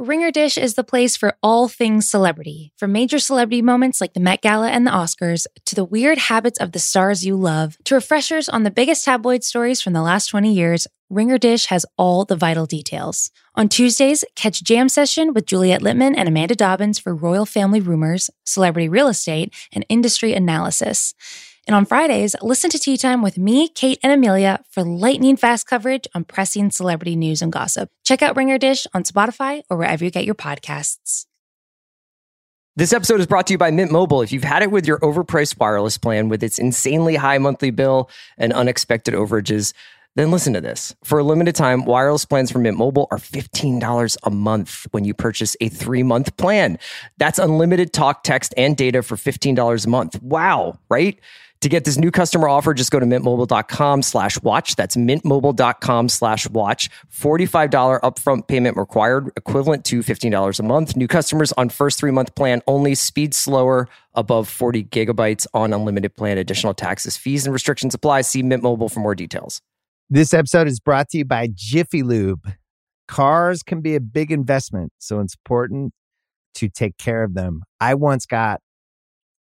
Ringer Dish is the place for all things celebrity, from major celebrity moments like the Met Gala and the Oscars, to the weird habits of the stars you love, to refreshers on the biggest tabloid stories from the last 20 years. Ringer Dish has all the vital details. On Tuesdays, catch Jam Session with Juliet Litman and Amanda Dobbins for royal family rumors, celebrity real estate, and industry analysis. And on Fridays, listen to Tea Time with me, Kate, and Amelia for lightning fast coverage on pressing celebrity news and gossip. Check out Ringer Dish on Spotify or wherever you get your podcasts. This episode is brought to you by Mint Mobile. If you've had it with your overpriced wireless plan with its insanely high monthly bill and unexpected overages, then listen to this. For a limited time, wireless plans from Mint Mobile are $15 a month when you purchase a three month plan. That's unlimited talk, text, and data for $15 a month. Wow, right? To get this new customer offer, just go to mintmobile.com slash watch. That's mintmobile.com slash watch. $45 upfront payment required, equivalent to $15 a month. New customers on first three month plan only. Speed slower, above 40 gigabytes on unlimited plan. Additional taxes, fees, and restrictions apply. See Mint Mobile for more details. This episode is brought to you by Jiffy Lube. Cars can be a big investment, so it's important to take care of them. I once got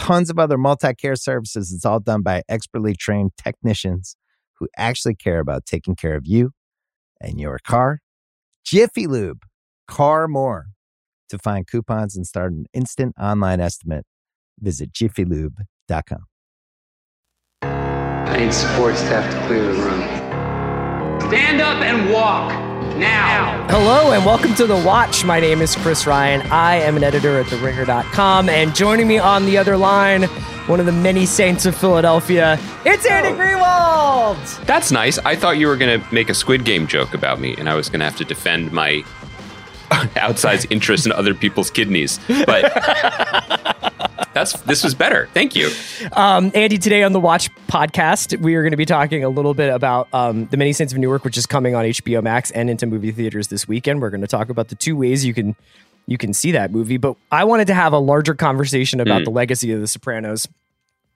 tons of other multi care services. It's all done by expertly trained technicians who actually care about taking care of you and your car. Jiffy Lube, car more. To find coupons and start an instant online estimate, visit jiffylube.com. I need support staff to clear the room. Stand up and walk now. Hello and welcome to The Watch. My name is Chris Ryan. I am an editor at TheRinger.com. And joining me on the other line, one of the many saints of Philadelphia, it's Andy Greenwald. That's nice. I thought you were going to make a Squid Game joke about me, and I was going to have to defend my outsized interest in other people's kidneys. But that's this was better. Thank you. Um, Andy, today on the Watch podcast, we are going to be talking a little bit about um, The Many Saints of Newark, which is coming on HBO Max and into movie theaters this weekend. We're going to talk about the two ways you can you can see that movie. But I wanted to have a larger conversation about Mm. the legacy of The Sopranos.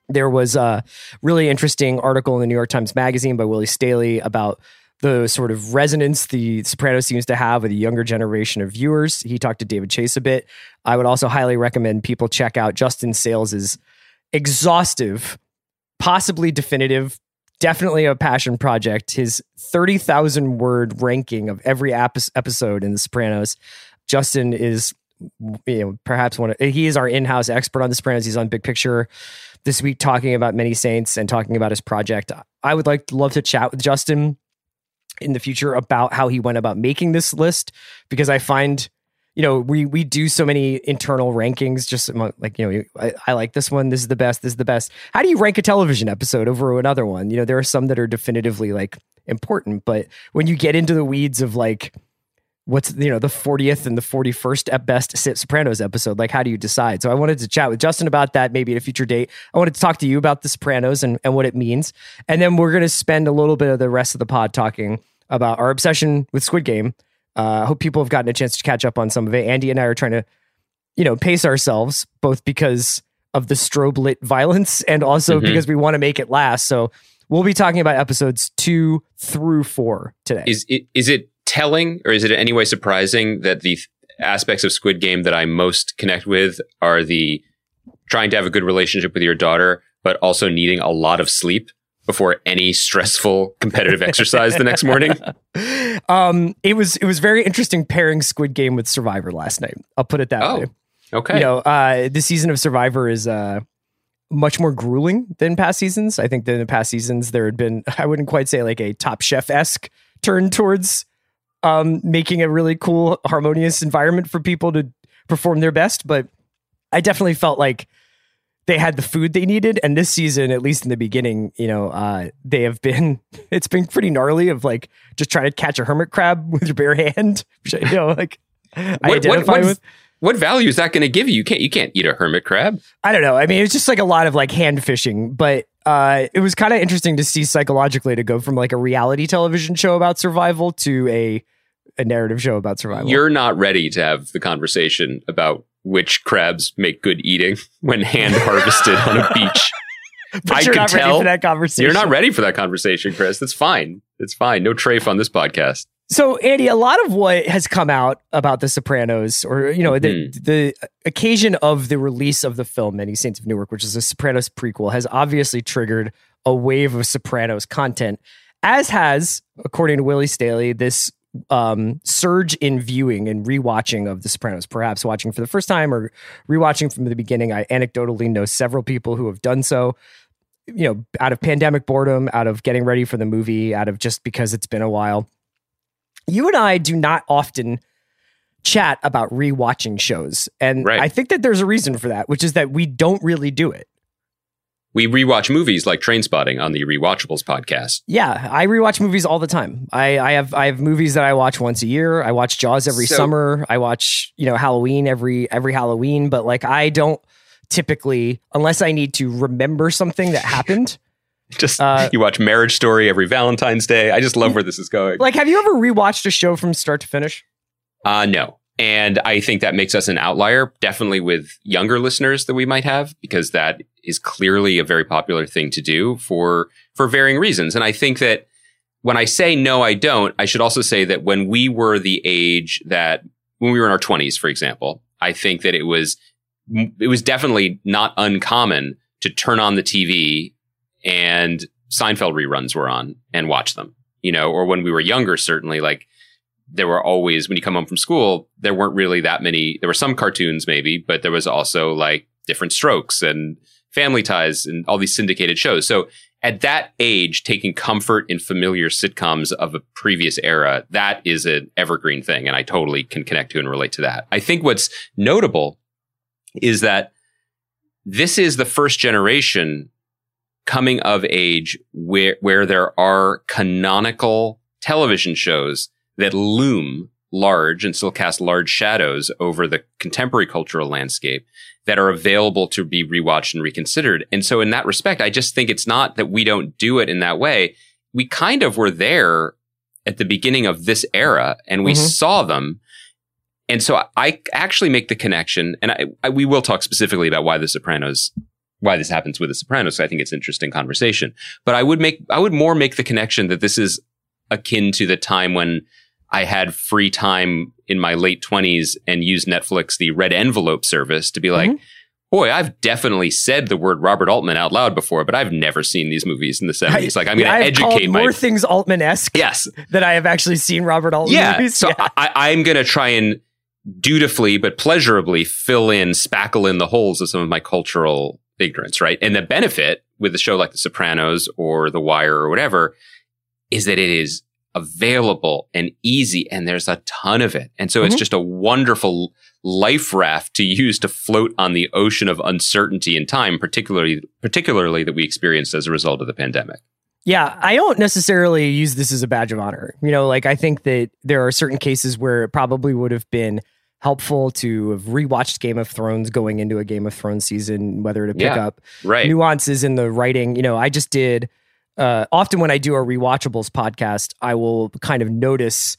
There was a really interesting article in the New York Times Magazine by Willie Staley about the sort of resonance the Sopranos seems to have with a younger generation of viewers. He talked to David Chase a bit. I would also highly recommend people check out Justin Sayles's exhaustive, possibly definitive, definitely a passion project. His 30,000 word ranking of every episode in The Sopranos. Justin is you know perhaps one of he is our in-house expert on The Sopranos. He's on Big Picture this week talking about Many Saints and talking about his project. I would like love to chat with Justin in the future about how he went about making this list because I find you know we we do so many internal rankings just like you know I, I like this one this is the best this is the best. How do you rank a television episode over another one? You know there are some that are definitively like important but when you get into the weeds of like what's you know the 40th and the 41st at best Sit Sopranos episode. Like how do you decide? So I wanted to chat with Justin about that maybe at a future date. I wanted to talk to you about the Sopranos and, and what it means. And then we're going to spend a little bit of the rest of the pod talking about our obsession with Squid Game. Uh, I hope people have gotten a chance to catch up on some of it. Andy and I are trying to you know pace ourselves both because of the strobe lit violence and also Mhm. because we want to make it last. So we'll be talking about episodes two through four today. Is it is it telling or is it in any way surprising that the th- aspects of Squid Game that I most connect with are the trying to have a good relationship with your daughter, but also needing a lot of sleep before any stressful competitive exercise the next morning? um, it was it was very interesting pairing Squid Game with Survivor last night. I'll put it that Oh, way. okay. You know, uh, this season of Survivor is uh, much more grueling than past seasons. I think that in the past seasons there had been I wouldn't quite say like a Top Chef esque turn towards um, making a really cool, harmonious environment for people to perform their best. But I definitely felt like they had the food they needed. And this season, at least in the beginning, you know, uh, they have been, it's been pretty gnarly of like just trying to catch a hermit crab with your bare hand, which, you know, like I What- what- identify what- with. What value is that going to give you? You can't you can't eat a hermit crab. I don't know. I mean, it's just like a lot of like hand fishing, but uh, it was kind of interesting to see psychologically to go from like a reality television show about survival to a a narrative show about survival. You're not ready to have the conversation about which crabs make good eating when hand harvested on a beach. but I you're can not ready tell for that conversation. You're not ready for that conversation, Chris. That's fine. It's fine. No trafe on this podcast. So, Andy, a lot of what has come out about The Sopranos, or you know, the Mm-hmm. the occasion of the release of the film Many Saints of Newark, which is a Sopranos prequel, has obviously triggered a wave of Sopranos content, as has, according to Willie Staley, this um, surge in viewing and rewatching of The Sopranos. Perhaps watching for the first time or rewatching from the beginning. I anecdotally know several people who have done so. You know, out of pandemic boredom, out of getting ready for the movie, out of just because it's been a while you and I do not often chat about rewatching shows. And Right. I think that there's a reason for that, which is that we don't really do it. We rewatch movies like Trainspotting on the Rewatchables podcast. Yeah, I rewatch movies all the time. I, I have I have movies that I watch once a year. I watch Jaws every So- summer. I watch, you know, Halloween every every Halloween, but like I don't typically unless I need to remember something that happened. Just Uh, you watch Marriage Story every Valentine's Day. I just love where this is going. Like have you ever rewatched a show from start to finish? Uh, no. And I think that makes us an outlier, definitely with younger listeners that we might have, because that is clearly a very popular thing to do for, for varying reasons. And I think that when I say no, I don't, I should also say that when we were the age that, when we were in our twenties, for example, I think that it was, it was definitely not uncommon to turn on the TV and Seinfeld reruns were on and watch them, you know, or when we were younger, certainly like, there were always when you come home from school there weren't really that many there were some cartoons maybe but there was also like different strokes and family ties and all these syndicated shows. So at that age taking comfort in familiar sitcoms of a previous era that is an evergreen thing and i totally can connect to and relate to that. I think what's notable is that this is the first generation coming of age where where there are canonical television shows that loom large and still cast large shadows over the contemporary cultural landscape that are available to be rewatched and reconsidered. And so in that respect, I just think it's not that we don't do it in that way. We kind of were there at the beginning of this era and we Mhm. saw them. And so I- I actually make the connection and I, I, we will talk specifically about why the Sopranos why this happens with the Sopranos. I think it's an interesting conversation, but I would make, I would more make the connection that this is akin to the time when I had free time in my late twenties and used Netflix, the red envelope service to be like, Mhm. boy, I've definitely said the word Robert Altman out loud before, but I've never seen these movies in the seventies. Like I'm going to educate my, more things Altman esque yes, that I have actually seen Robert Altman yeah. movies. So I, I'm going to try and dutifully but pleasurably fill in, spackle in the holes of some of my cultural ignorance, right? And the benefit with a show like The Sopranos or The Wire or whatever is that it is available and easy and there's a ton of it. And so it's Mhm. just a wonderful life raft to use to float on the ocean of uncertainty and time, particularly, particularly that we experienced as a result of the pandemic. Yeah, I don't necessarily use this as a badge of honor. You know, like I think that there are certain cases where it probably would have been helpful to have rewatched Game of Thrones going into a Game of Thrones season, whether to pick Yeah. up Right. nuances in the writing. You know, I just did uh, often when I do a rewatchables podcast, I will kind of notice.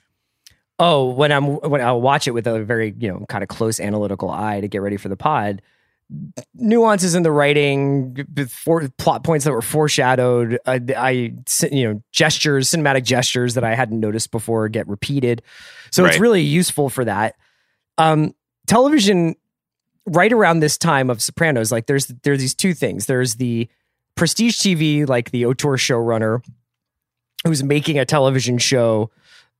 Oh, when I'm when I'll watch it with a very you know kind of close analytical eye to get ready for the pod, nuances in the writing, for plot points that were foreshadowed. I, I you know gestures, cinematic gestures that I hadn't noticed before get repeated. So it's really useful for that. Um, television right around this time of Sopranos, like there's there's these two things. There's the prestige TV, like the auteur showrunner, who's making a television show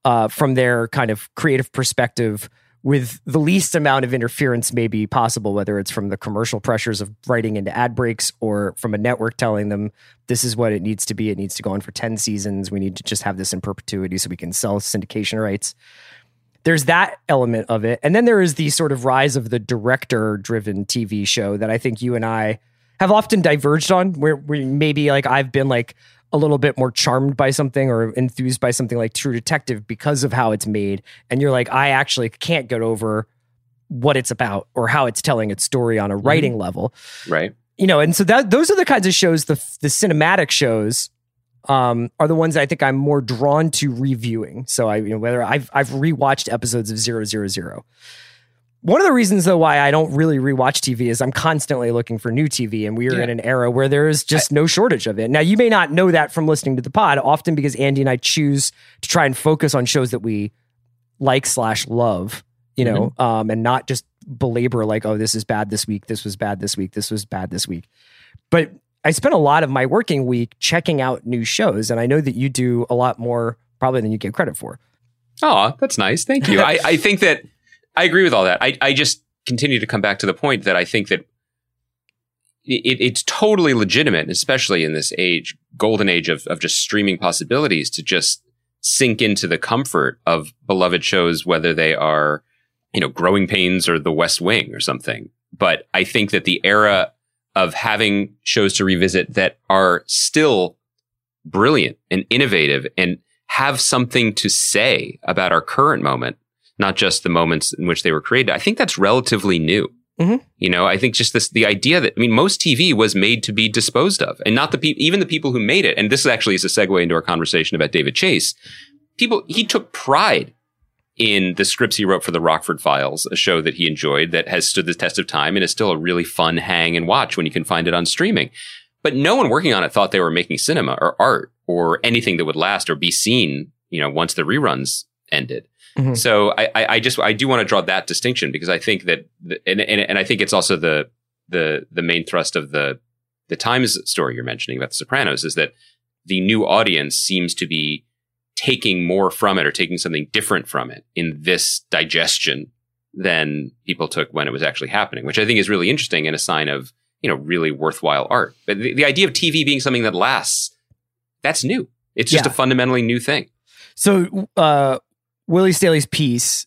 uh, from their kind of creative perspective with the least amount of interference maybe possible, whether it's from the commercial pressures of writing into ad breaks or from a network telling them this is what it needs to be. It needs to go on for 10 seasons. We need to just have this in perpetuity so we can sell syndication rights there's that element of it. And then there is the sort of rise of the director driven TV show that I think you and I have often diverged on, where, where maybe like I've been like a little bit more charmed by something or enthused by something like True Detective because of how it's made. And you're like, I actually can't get over what it's about or how it's telling its story on a mm-hmm. writing level. Right. You know, and so that those are the kinds of shows the the cinematic shows um, are the ones I think I'm more drawn to reviewing. So I, you know, whether I've I've rewatched episodes of Zero Zero Zero. One of the reasons, though, why I don't really rewatch TV is I'm constantly looking for new TV, and we are Yeah. in an era where there is just no shortage of it. Now, you may not know that from listening to the pod, often because Andy and I choose to try and focus on shows that we like slash love, you know, um, and not just belabor like, oh, this is bad this week, this was bad this week, this was bad this week. But I spent a lot of my working week checking out new shows, and I know that you do a lot more probably than you get credit for. Oh, that's nice. Thank you. I, I think that I agree with all that. I, I just continue to come back to the point that I think that it, it's totally legitimate, especially in this age, golden age of, of just streaming possibilities to just sink into the comfort of beloved shows, whether they are, you know, growing pains or the West Wing or something. But I think that the era of having shows to revisit that are still brilliant and innovative and have something to say about our current moment, not just the moments in which they were created. I think that's relatively new. Mhm. You know, I think just this, the idea that, I mean, most TV was made to be disposed of and not the people, even the people who made it. And this actually is a segue into our conversation about David Chase. People, he took pride in the scripts he wrote for the Rockford Files, a show that he enjoyed that has stood the test of time and is still a really fun hang and watch when you can find it on streaming. But no one working on it thought they were making cinema or art or anything that would last or be seen, you know, once the reruns ended. Mhm. So I, I, I just I do want to draw that distinction because I think that the, and, and and I think it's also the the the main thrust of the the Times story you're mentioning about The Sopranos is that the new audience seems to be taking more from it or taking something different from it in this digestion than people took when it was actually happening, which I think is really interesting and a sign of you know really worthwhile art. But the, the idea of TV being something that lasts, that's new. It's just Yeah. a fundamentally new thing. So, uh, Willie Staley's piece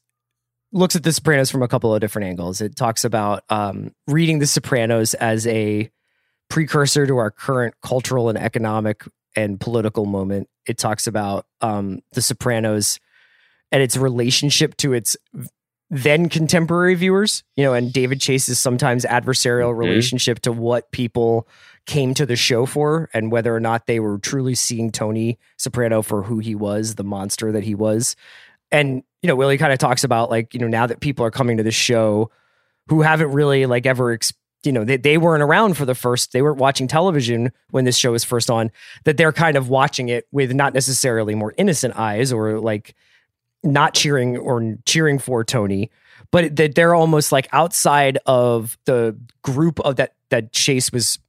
looks at The Sopranos from a couple of different angles. It talks about um, reading The Sopranos as a precursor to our current cultural and economic and political moment. It talks about um, The Sopranos and its relationship to its then contemporary viewers, you know, and David Chase's sometimes adversarial Mhm. relationship to what people came to the show for and whether or not they were truly seeing Tony Soprano for who he was, the monster that he was. And, you know, Willie kind of talks about like, you know, now that people are coming to the show who haven't really like ever, ex- you know, they, they weren't around for the first, they weren't watching television when this show was first on, that they're kind of watching it with not necessarily more innocent eyes or like not cheering or cheering for Tony, but that they're almost like outside of the group of that, that Chase was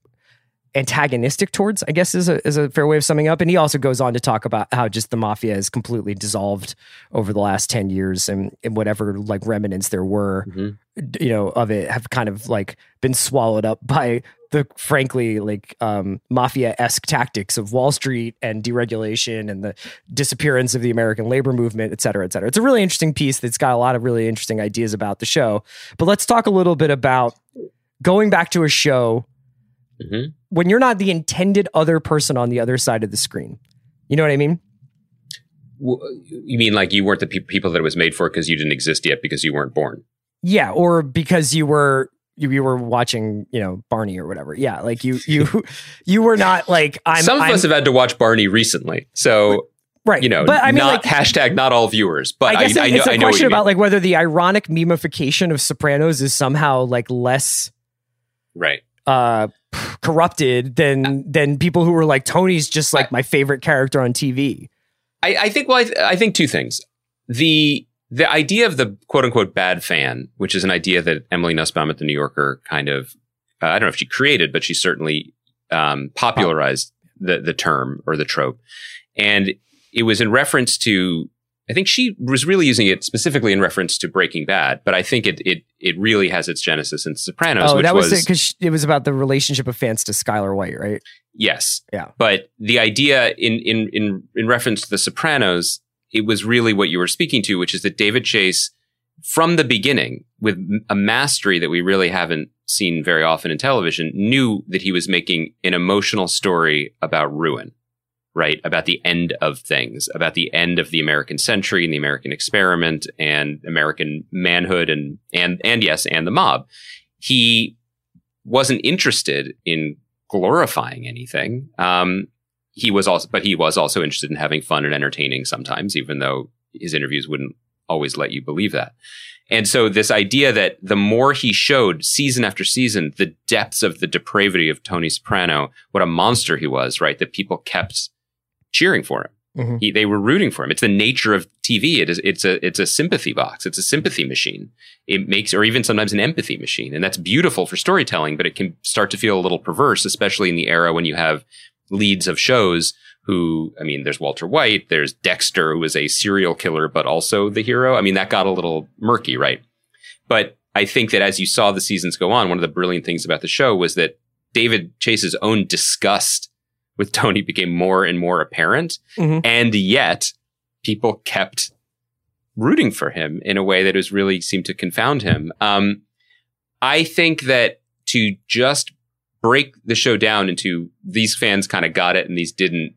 antagonistic towards, I guess is a is a fair way of summing up. And he also goes on to talk about how just the mafia has completely dissolved over the last 10 years and, and whatever like remnants there were, Mhm. you know, of it have kind of like been swallowed up by the frankly like um mafia-esque tactics of Wall Street and deregulation and the disappearance of the American labor movement, et cetera, et cetera. It's a really interesting piece that's got a lot of really interesting ideas about the show. But let's talk a little bit about going back to a show Mhm. when you're not the intended other person on the other side of the screen. You know what I mean? You mean like you weren't the pe- people that it was made for because you didn't exist yet because you weren't born? Yeah, or because you were you, you were watching, you know, Barney or whatever. Yeah, like you you you were not like I'm Some of I'm, us have had to watch Barney recently, so right. you know, but I mean not like hashtag not all viewers, but I I, guess I, know, it's a I know what question about like whether the ironic memification of Sopranos is somehow like less right. uh corrupted than than people who were like Tony's just like my favorite character on TV. I, I think well, I, th- I think two things. The the idea of the quote unquote bad fan, which is an idea that Emily Nussbaum at the New Yorker kind of uh, I don't know if she created, but she certainly um, popularized the the term or the trope, and it was in reference to. I think she was really using it specifically in reference to Breaking Bad, but I think it it it really has its genesis in Sopranos, oh, that was was, it because it was about the relationship of fans to Skylar White, right? Yes. Yeah. But the idea in in in in reference to the Sopranos, it was really what you were speaking to, which is that David Chase, from the beginning, with a mastery that we really haven't seen very often in television, knew that he was making an emotional story about ruin. Right? About the end of things, about the end of the American century and the American experiment and American manhood and and and yes, and the mob. He wasn't interested in glorifying anything. Um, he was also, but he was also interested in having fun and entertaining sometimes, even though his interviews wouldn't always let you believe that. And so this idea that the more he showed season after season, the depths of the depravity of Tony Soprano, what a monster he was, right? That people kept cheering for him. Mhm. He, they were rooting for him. It's the nature of TV. It is, it's a, it's a sympathy box. It's a sympathy machine. It makes, or even sometimes an empathy machine. And that's beautiful for storytelling, but it can start to feel a little perverse, especially in the era when you have leads of shows who, I mean, there's Walter White, there's Dexter, who was a serial killer, but also the hero. I mean, that got a little murky, right? But I think that as you saw the seasons go on, one of the brilliant things about the show was that David Chase's own disgust with Tony became more and more apparent. Mhm. And yet people kept rooting for him in a way that was really seemed to confound him. Um, I think that to just break the show down into these fans kind of got it and these didn't,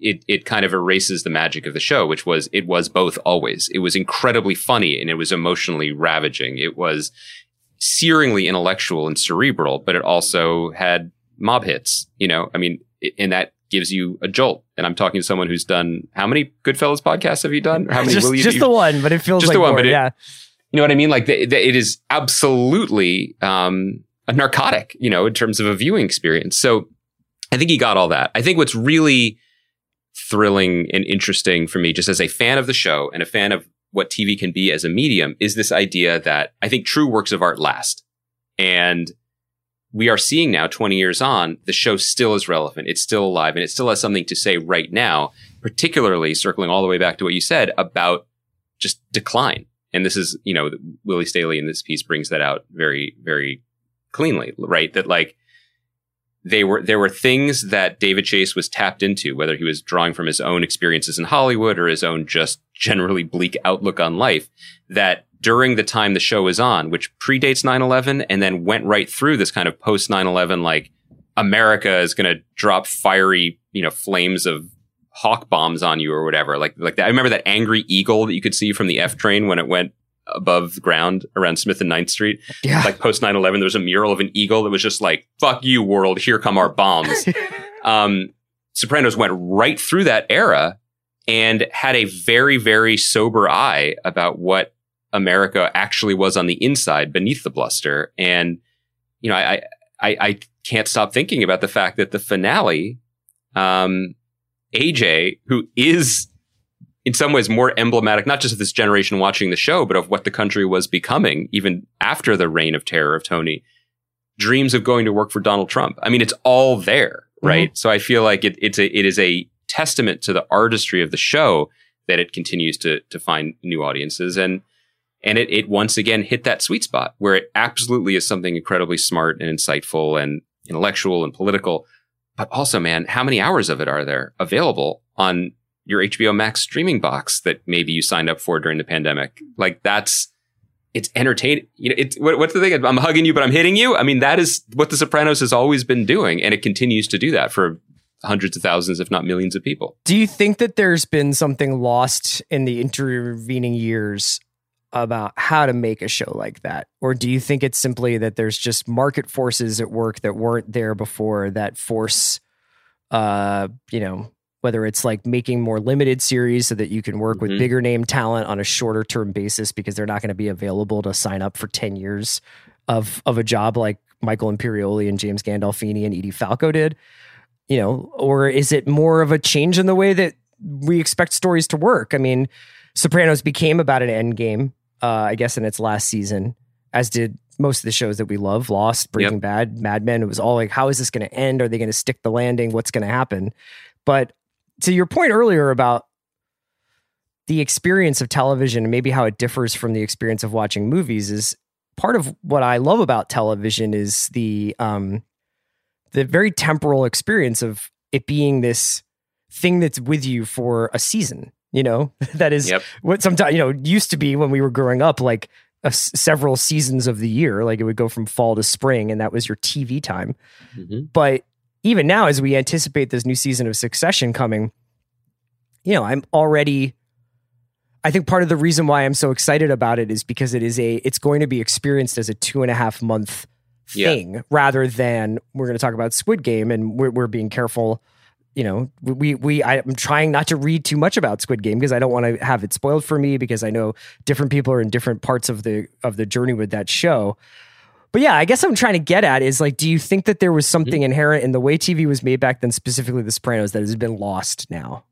it it kind of erases the magic of the show, which was it was both always. It was incredibly funny and it was emotionally ravaging. It was searingly intellectual and cerebral, but it also had mob hits. You know, I mean, and that gives you a jolt. And I'm talking to someone who's done how many Goodfellas podcasts have you done? How many just, will you just do? the one, but it feels Just like the one, more, but it- yeah. You know what I mean? Like the, the, it is absolutely um, a narcotic, you know, in terms of a viewing experience. So I think he got all that. I think what's really thrilling and interesting for me, just as a fan of the show and a fan of what TV can be as a medium, is this idea that I think true works of art last. And we are seeing now, 20 years on, the show still is relevant. It's still alive and it still has something to say right now, particularly circling all the way back to what you said about just decline. And this is, you know, Willie Staley in this piece brings that out very, very cleanly, right? That like they were, there were things that David Chase was tapped into, whether he was drawing from his own experiences in Hollywood or his own just generally bleak outlook on life that during the time the show was on, which predates 9-11 and then went right through this kind of post 9-11, like America is going to drop fiery, you know, flames of hawk bombs on you or whatever. Like, like that. I remember that angry eagle that you could see from the F train when it went above the ground around Smith and 9th Street. Yeah. Like post 9-11, there was a mural of an eagle that was just like, fuck you world. Here come our bombs. um, Sopranos went right through that era and had a very, very sober eye about what America actually was on the inside beneath the bluster. And, you know, I, I, I can't stop thinking about the fact that the finale, um, AJ, who is in some ways more emblematic, not just of this generation watching the show, but of what the country was becoming, even after the reign of terror of Tony, dreams of going to work for Donald Trump. I mean, it's all there, right? So I feel like it, it's a, it is a testament to the artistry of the show that it continues to, to find new audiences. And, and it, it once again hit that sweet spot where it absolutely is something incredibly smart and insightful and intellectual and political. But also, man, how many hours of it are there available on your HBO Max streaming box that maybe you signed up for during the pandemic? Like that's, it's entertaining. You know, it's what, what's the thing? I'm hugging you, but I'm hitting you. I mean, that is what The Sopranos has always been doing, and it continues to do that for hundreds of thousands, if not millions, of people. Do you think that there's been something lost in the intervening years about how to make a show like that? Or do you think it's simply that there's just market forces at work that weren't there before that force, uh, you know, whether it's like making more limited series so that you can work with Mhm. bigger name talent on a shorter term basis because they're not going to be available to sign up for 10 years of of a job like Michael Imperioli and James Gandolfini and Edie Falco did you know, or is it more of a change in the way that we expect stories to work? I mean, Sopranos became about an end game, uh, I guess, in its last season, as did most of the shows that we love Lost, Breaking Bad, Mad Men. It was all like, how is this going to end? Are they going to stick the landing? What's going to happen? But to your point earlier about the experience of television and maybe how it differs from the experience of watching movies is part of what I love about television is the um the very temporal experience of it being this thing that's with you for a season, you know? that is Yep. what sometimes, you know, used to be when we were growing up like s several seasons of the year, like it would go from fall to spring and that was your TV time Mm-hmm. but even now, as we anticipate this new season of Succession coming, you know, I'm already. I think part of the reason why I'm so excited about it is because it is a. It's going to be experienced as a two and a half month Yeah. thing rather than we're going to talk about Squid Game and we're, we're being careful. You know, we we I'm trying not to read too much about Squid Game because I don't want to have it spoiled for me because I know different people are in different parts of the of the journey with that show. But yeah, I guess I'm trying to get at is like, do you think that there was mm-hmm. something inherent in the way TV was made back then, specifically The Sopranos, that has been lost now?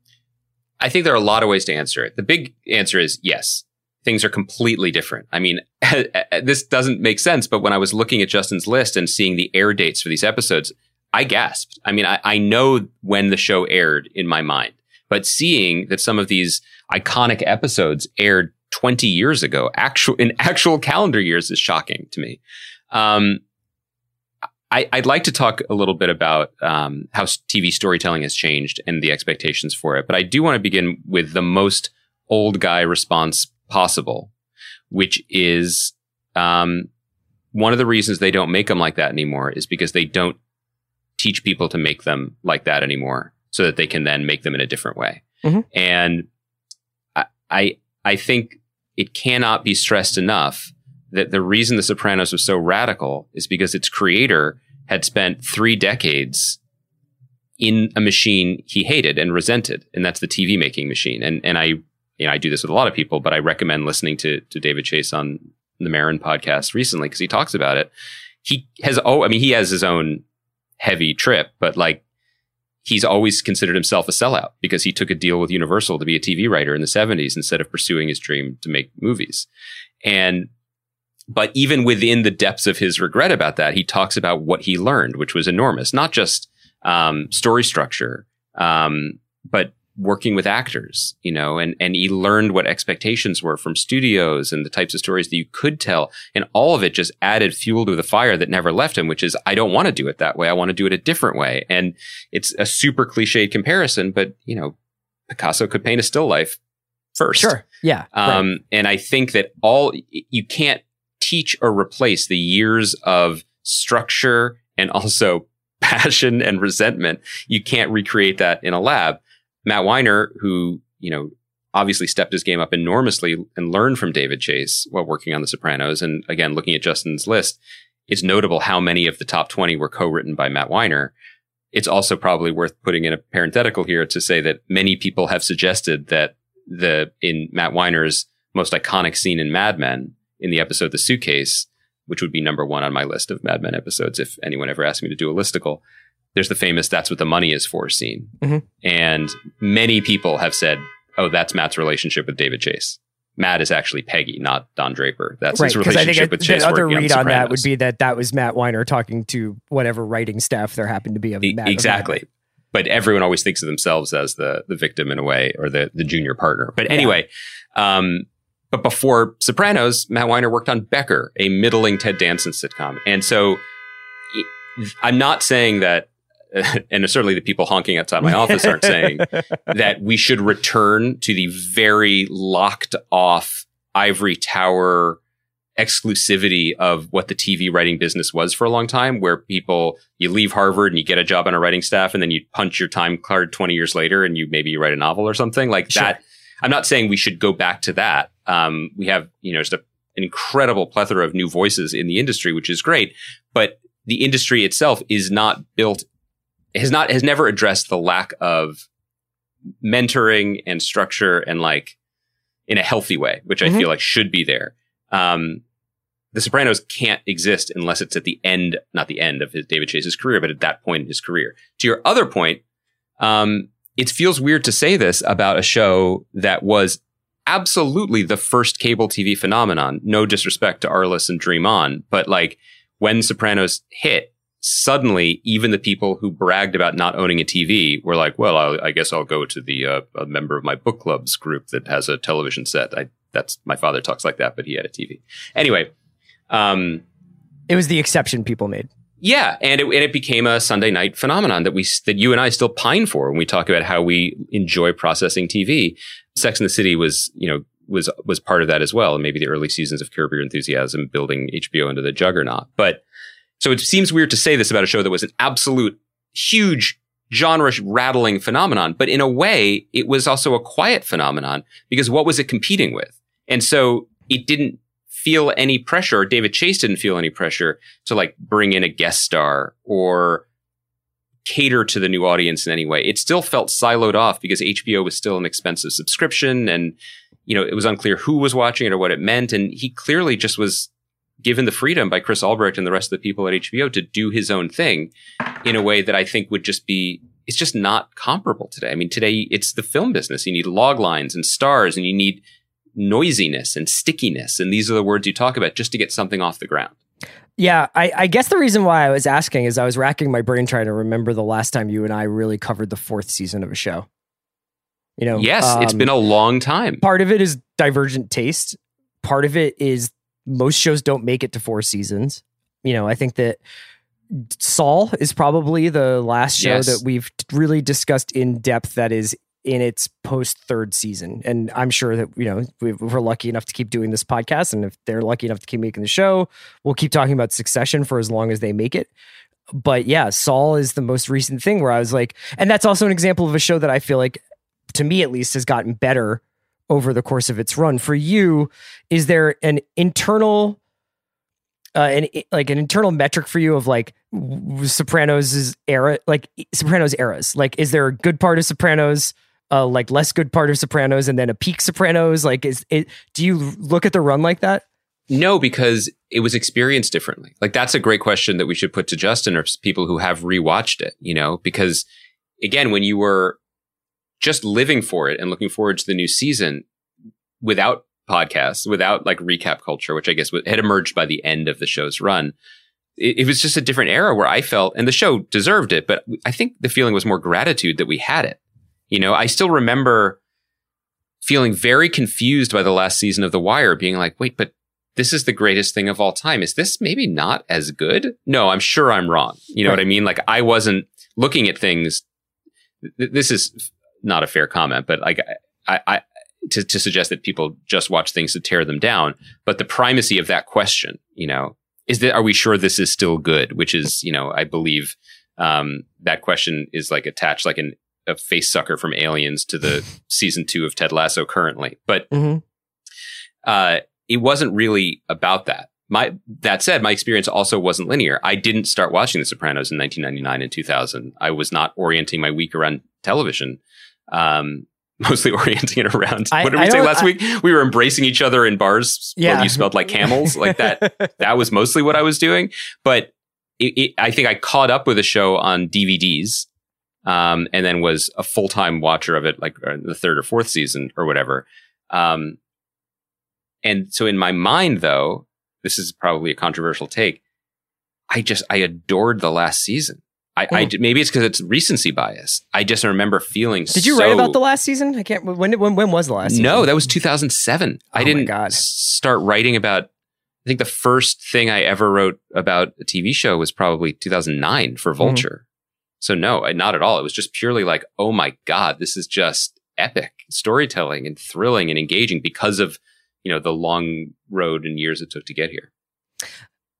I think there are a lot of ways to answer it. The big answer is yes. Things are completely different. I mean, this doesn't make sense, but when I was looking at Justin's list and seeing the air dates for these episodes, I gasped. I mean, I, I know when the show aired in my mind, but seeing that some of these iconic episodes aired 20 years ago, actual in actual calendar years, is shocking to me. Um, I, I'd like to talk a little bit about um, how TV storytelling has changed and the expectations for it. But I do want to begin with the most old guy response possible, which is um, one of the reasons they don't make them like that anymore is because they don't teach people to make them like that anymore, so that they can then make them in a different way. Mhm. And I, I I think it cannot be stressed enough that the reason The Sopranos was so radical is because its creator had spent three decades in a machine he hated and resented, and that's the TV making machine. And and I you know I do this with a lot of people, but I recommend listening to to David Chase on the Maron podcast recently because he talks about it. He has oh I mean he has his own heavy trip, but like he's always considered himself a sellout because he took a deal with Universal to be a TV writer in the 70s instead of pursuing his dream to make movies. And but even within the depths of his regret about that, he talks about what he learned, which was enormous, not just um, story structure, um, but working with actors, you know, and, and he learned what expectations were from studios and the types of stories that you could tell. And all of it just added fuel to the fire that never left him, which is, I don't want to do it that way. I want to do it a different way. And it's a super cliched comparison, but you know, Picasso could paint a still life first. Sure. Yeah. right. Um, And I think that all you can't teach or replace the years of structure and also passion and resentment. You can't recreate that in a lab. Matt Weiner, who, you know, obviously stepped his game up enormously and learned from David Chase while working on The Sopranos. And again, looking at Justin's list, it's notable how many of the top 20 were co-written by Matt Weiner. It's also probably worth putting in a parenthetical here to say that many people have suggested that the in Matt Weiner's most iconic scene in Mad Men in the episode The Suitcase, which would be number one on my list of Mad Men episodes if anyone ever asked me to do a listicle. There's the famous "That's what the money is for" scene, Mhm. and many people have said, "Oh, that's Matt's relationship with David Chase." Matt is actually Peggy, not Don Draper. That's right. his Because I relationship think with the other working on read on that would be that that was Matt Weiner talking to whatever writing staff there happened to be of E- Matt. exactly. But everyone always thinks of themselves as the the victim in a way, or the the junior partner. But anyway, um, but before Sopranos, Matt Weiner worked on Becker, a middling Ted Danson sitcom, and so I'm not saying that, and certainly the people honking outside my office aren't saying that we should return to the very locked off ivory tower exclusivity of what the TV writing business was for a long time, where people, you leave Harvard and you get a job on a writing staff and then you punch your time card 20 years later and you maybe you write a novel or something like Sure. that. I'm not saying we should go back to that. Um, we have, you know, just a, an incredible plethora of new voices in the industry, which is great, but the industry itself is not built, has not, has never addressed the lack of mentoring and structure and like in a healthy way, which I Mhm. feel like should be there. Um, the Sopranos can't exist unless it's at the end, not the end of his David Chase's career, but at that point in his career. To your other point, um, it feels weird to say this about a show that was absolutely the first cable TV phenomenon. No disrespect to Arliss and Dream On, but like when Sopranos hit, suddenly even the people who bragged about not owning a TV were like, "Well, I'll, I guess I'll go to the uh, a member of my book club's group that has a television set." I that's my father talks like that, but he had a TV. Anyway, um, It was the exception people made. yeah, and it, and it became a Sunday night phenomenon that we that you and I still pine for when we talk about how we enjoy processing TV. Sex in the City was you know was was part of that as well, and maybe the early seasons of Curb Your Enthusiasm building HBO into the juggernaut. But so it seems weird to say this about a show that was an absolute huge genre rattling phenomenon. But in a way, it was also a quiet phenomenon because what was it competing with? And so it didn't feel any pressure, David Chase didn't feel any pressure to like bring in a guest star or cater to the new audience in any way. It still felt siloed off because HBO was still an expensive subscription and you know, it was unclear who was watching it or what it meant. And he clearly just was given the freedom by Chris Albrecht and the rest of the people at HBO to do his own thing in a way that I think would just be, it's just not comparable today. I mean, today it's the film business. You need log lines and stars and you need noisiness and stickiness. And these are the words you talk about just to get something off the ground. Yeah, I, I, guess the reason why I was asking is I was racking my brain trying to remember the last time you and I really covered the fourth season of a show. You know, yes, um, it's been a long time. Part of it is divergent taste. Part of it is most shows don't make it to four seasons. You know, I think that Saul is probably the last show yes. that we've really discussed in depth that is in its post third season. And I'm sure that, you know, we're lucky enough to keep doing this podcast. And if they're lucky enough to keep making the show, we'll keep talking about succession for as long as they make it. But yeah, Saul is the most recent thing where I was like, and that's also an example of a show that I feel like, to me at least, has gotten better over the course of its run. For you, is there an internal uh, an like an internal metric for you of like Sopranos' era, like Sopranos eras? Like, is there a good part of Sopranos, uh, like less good part of Sopranos, and then a peak Sopranos? Like, is it? Do you look at the run like that? No, because it was experienced differently. Like, that's a great question that we should put to Justin or people who have rewatched it. You know, because again, when you were just living for it and looking forward to the new season without podcasts, without like recap culture, which I guess had emerged by the end of the show's run. It, it, was just a different era where I felt, and the show deserved it, but I think the feeling was more gratitude that we had it. You know, I still remember feeling very confused by the last season of The Wire, being like, wait, but this is the greatest thing of all time. Is this maybe not as good? No, I'm sure I'm wrong. You know right. what I mean? Like I wasn't looking at things. Th- this is not a fair comment, but like I, I, to, to suggest that people just watch things to tear them down. But the primacy of that question, you know, is that are we sure this is still good? Which is, you know, I believe um, that question is like attached like an, a face sucker from Aliens to the season two of Ted Lasso currently. But mm-hmm. uh, it wasn't really about that. My that said, my experience also wasn't linear. I didn't start watching The Sopranos in 1999 and 2000. I was not orienting my week around television. Um, mostly orienting it around. I, what did we I say last I, week? We were embracing each other in bars. Yeah, you smelled like camels, like that. that was mostly what I was doing. But it, it, I think I caught up with the show on DVDs, um, and then was a full time watcher of it, like uh, the third or fourth season or whatever. Um, and so in my mind, though, this is probably a controversial take. I just I adored the last season. I, I hmm. maybe it's because it's recency bias. I just remember feeling. Did you so, write about the last season? I can't. When when when was the last? season? No, that was 2007. Oh I didn't start writing about. I think the first thing I ever wrote about a TV show was probably 2009 for mm-hmm. Vulture. Mm-hmm. So no, not at all. It was just purely like, oh my god, this is just epic storytelling and thrilling and engaging because of you know the long road and years it took to get here.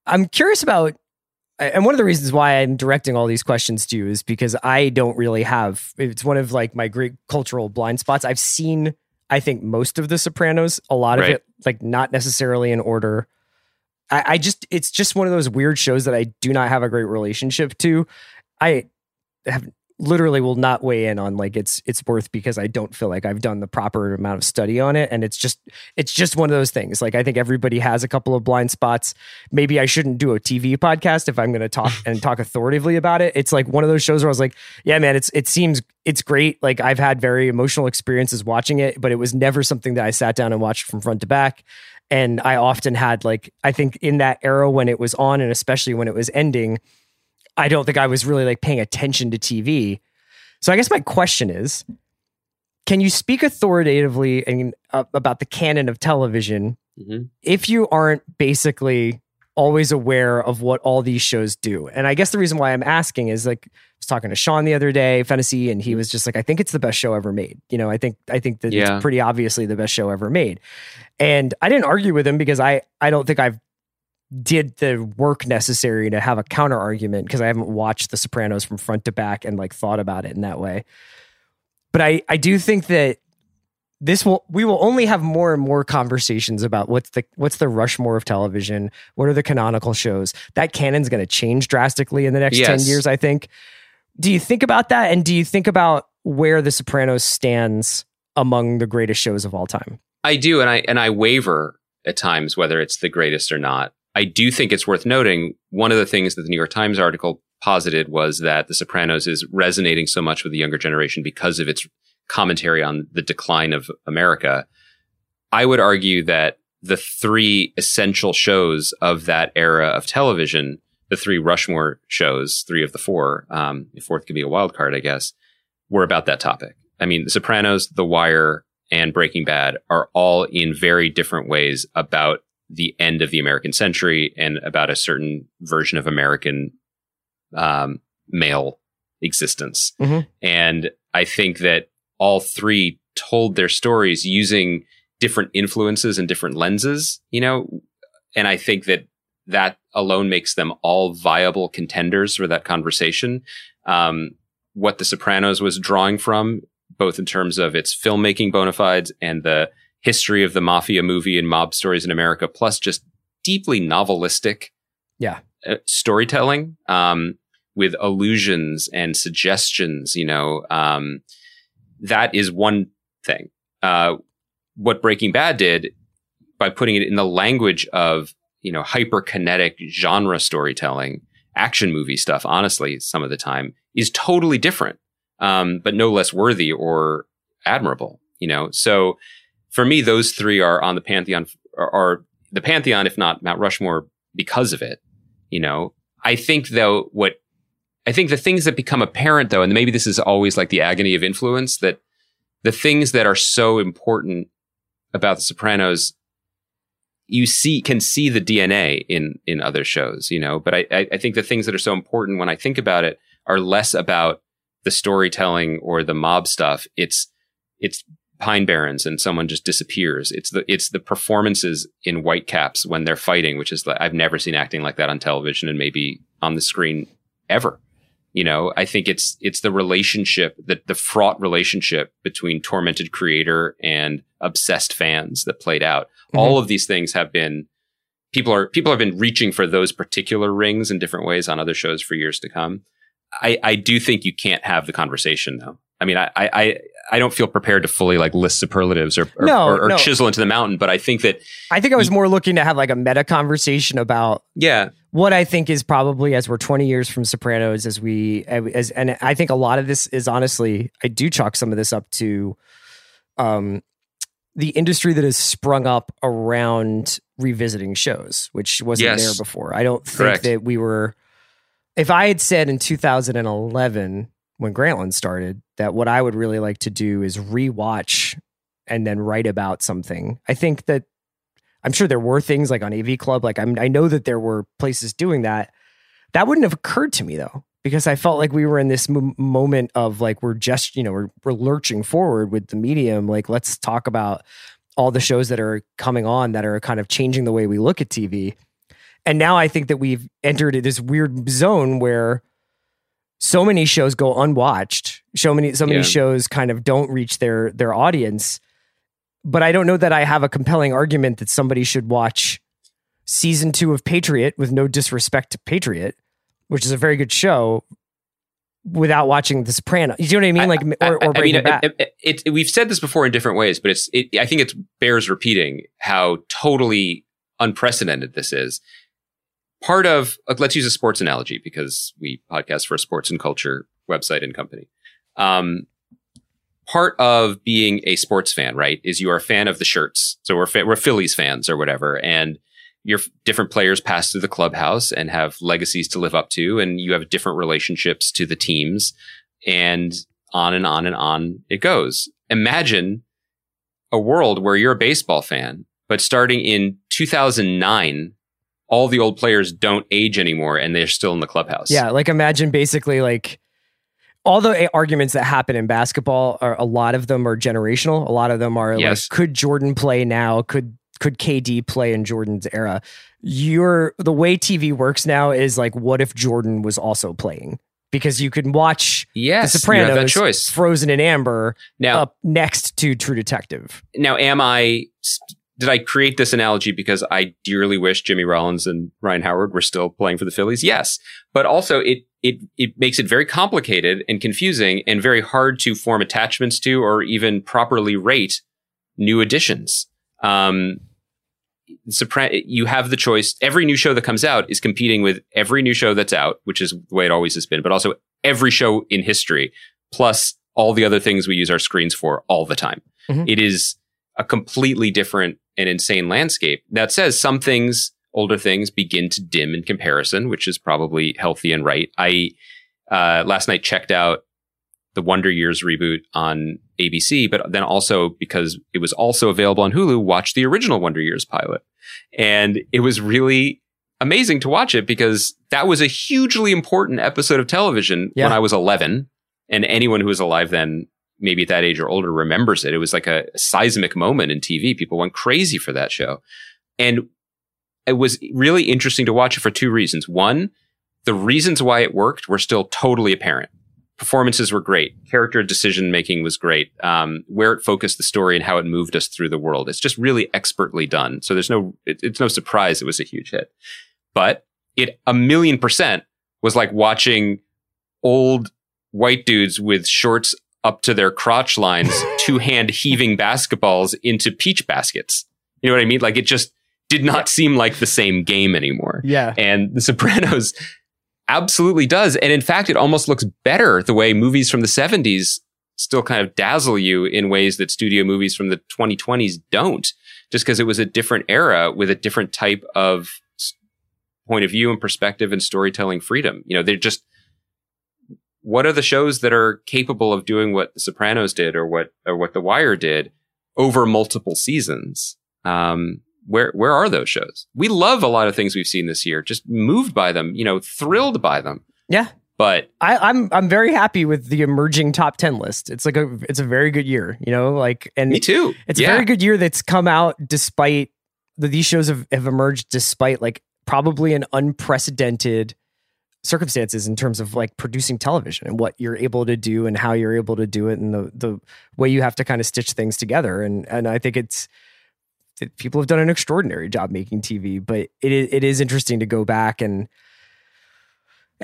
I'm curious about and one of the reasons why I'm directing all these questions to you is because I don't really have it's one of like my great cultural blind spots. I've seen I think most of the Sopranos, a lot right. of it like not necessarily in order. I, I just it's just one of those weird shows that I do not have a great relationship to. I have literally will not weigh in on like it's it's worth because I don't feel like I've done the proper amount of study on it. And it's just it's just one of those things. Like I think everybody has a couple of blind spots. Maybe I shouldn't do a TV podcast if I'm going to talk and talk authoritatively about it. It's like one of those shows where I was like yeah man it's it seems it's great. Like I've had very emotional experiences watching it but it was never something that I sat down and watched from front to back. And I often had like I think in that era when it was on and especially when it was ending I don't think I was really like paying attention to TV. So I guess my question is can you speak authoritatively and, uh, about the canon of television mm-hmm. if you aren't basically always aware of what all these shows do? And I guess the reason why I'm asking is like I was talking to Sean the other day, Fennessey, and he was just like, I think it's the best show ever made. You know, I think I think that yeah. it's pretty obviously the best show ever made. And I didn't argue with him because I I don't think I've did the work necessary to have a counter argument because I haven't watched The Sopranos from front to back and like thought about it in that way. But I I do think that this will we will only have more and more conversations about what's the what's the Rushmore of television, what are the canonical shows. That canon's going to change drastically in the next 10 years, I think. Do you think about that and do you think about where The Sopranos stands among the greatest shows of all time? I do, and I and I waver at times whether it's the greatest or not. I do think it's worth noting one of the things that the New York Times article posited was that The Sopranos is resonating so much with the younger generation because of its commentary on the decline of America. I would argue that the three essential shows of that era of television, the three Rushmore shows, three of the four, um, the fourth could be a wild card, I guess, were about that topic. I mean, The Sopranos, The Wire, and Breaking Bad are all in very different ways about the end of the American century and about a certain version of American um, male existence. Mhm. And I think that all three told their stories using different influences and different lenses, you know, and I think that that alone makes them all viable contenders for that conversation. Um, what The Sopranos was drawing from, both in terms of its filmmaking bona fides and the history of the mafia movie and mob stories in America, plus just deeply novelistic Yeah. uh, storytelling um, with allusions and suggestions. You know, um, that is one thing. Uh, what Breaking Bad did by putting it in the language of you know hyperkinetic genre storytelling, action movie stuff. Honestly, some of the time is totally different, um, but no less worthy or admirable. You know, so for me, those three are on the pantheon. Are, are the pantheon, if not Mount Rushmore, because of it you know i think though what i think the things that become apparent though and maybe this is always like the agony of influence that the things that are so important about the sopranos you see can see the dna in in other shows you know but i i I think the things that are so important when i think about it are less about the storytelling or the mob stuff it's it's pine barrens and someone just disappears. It's the it's the performances in white caps when they're fighting which is like i've never seen acting like that on television and maybe on the screen ever. You know i think it's it's the relationship the, the fraught relationship between tormented creator and obsessed fans that played out. Mm-hmm. All of these things have been people are people have been reaching for those particular rings in different ways on other shows for years to come. I i do think you can't have the conversation though. I mean i i I don't feel prepared to fully like list superlatives or or, No, or, or no. chisel into the mountain, but I think that I think I was more looking to have like a meta conversation about yeah, what I think is probably as we're 20 years from Sopranos, as we as and I think a lot of this is honestly, I do chalk some of this up to um the industry that has sprung up around revisiting shows, which wasn't Yes. there before. I don't think Correct. that we were if I had said in 2011 when Grantland started that what I would really like to do is rewatch and then write about something. I think that I'm sure there were things like on AV Club. Like I'm, I know that there were places doing that. That wouldn't have occurred to me though, because I felt like we were in this m- moment of like we're just you know we're we're lurching forward with the medium. Like let's talk about all the shows that are coming on that are kind of changing the way we look at TV. And now I think that we've entered this weird zone where so many shows go unwatched. So many so many Yeah. shows kind of don't reach their their audience. But I don't know that I have a compelling argument that somebody should watch season two of Patriot with no disrespect to Patriot, which is a very good show, without watching The Sopranos. You know what I mean? Like or, or I- mean, it, it, it- we've said this before in different ways, but it's. It, I think it bears repeating how totally unprecedented this is. Part of let's use a sports analogy because we podcast for a sports and culture website and company. Um, part of being a sports fan, right, is you are a fan of the shirts. So we're fa- we're Phillies fans or whatever, and your different players pass through the clubhouse and have legacies to live up to, and you have different relationships to the teams, and on and on and on it goes. Imagine a world where you're a baseball fan, but starting in 2009, all the old players don't age anymore and they're still in the clubhouse. Yeah, like imagine basically like all the eh, arguments that happen in basketball are a lot of them are generational. A lot of them are Yes. like, could Jordan play now? Could could KD play in Jordan's era? you're the way TV works now is like, what if Jordan was also playing? Because you can watch Yes, The Sopranos, that choice. Frozen in Amber, Now, up next to True Detective. now, am I? Did I create this analogy because I dearly wish Jimmy Rollins and Ryan Howard were still playing for the Phillies? Yes, but also it it it makes it very complicated and confusing and very hard to form attachments to or even properly rate new additions. Um, Sopran- you have the choice. Every new show that comes out is competing with every new show that's out, which is the way it always has been, but also every show in history, plus all the other things we use our screens for all the time. Mhm. It is a completely different and insane landscape. That says some things, older things, begin to dim in comparison, which is probably healthy and right. I uh, last night checked out the Wonder Years reboot on ABC, but then also because it was also available on Hulu, watched the original Wonder Years pilot. And it was really amazing to watch it because that was a hugely important episode of television Yeah. when I was 11. And anyone who was alive then, maybe at that age or older, remembers it. It was like a seismic moment in TV. People went crazy for that show. And it was really interesting to watch it for two reasons. One, the reasons why it worked were still totally apparent. Performances were great. Character decision making was great. Um, where it focused the story and how it moved us through the world. It's just really expertly done. So there's no, it, it's no surprise it was a huge hit. But it a million percent was like watching old white dudes with shorts up to their crotch lines, two hand heaving basketballs into peach baskets. You know what I mean? Like it just did not seem like the same game anymore. Yeah. And The Sopranos absolutely does. And in fact, it almost looks better the way movies from the 70s still kind of dazzle you in ways that studio movies from the 2020s don't, just because it was a different era with a different type of point of view and perspective and storytelling freedom. You know, they're just, what are the shows that are capable of doing what The Sopranos did or what, or what The Wire did over multiple seasons? Um, where where are those shows? We love a lot of things we've seen this year, just moved by them, you know, thrilled by them. Yeah. But I, I'm I'm very happy with the emerging top ten list. It's like a it's a very good year, you know, like and me too. It's yeah. a very good year that's come out despite that these shows have, have emerged despite like probably an unprecedented circumstances in terms of like producing television and what you're able to do and how you're able to do it and the the way you have to kind of stitch things together and and I think it's people have done an extraordinary job making TV but it it is interesting to go back and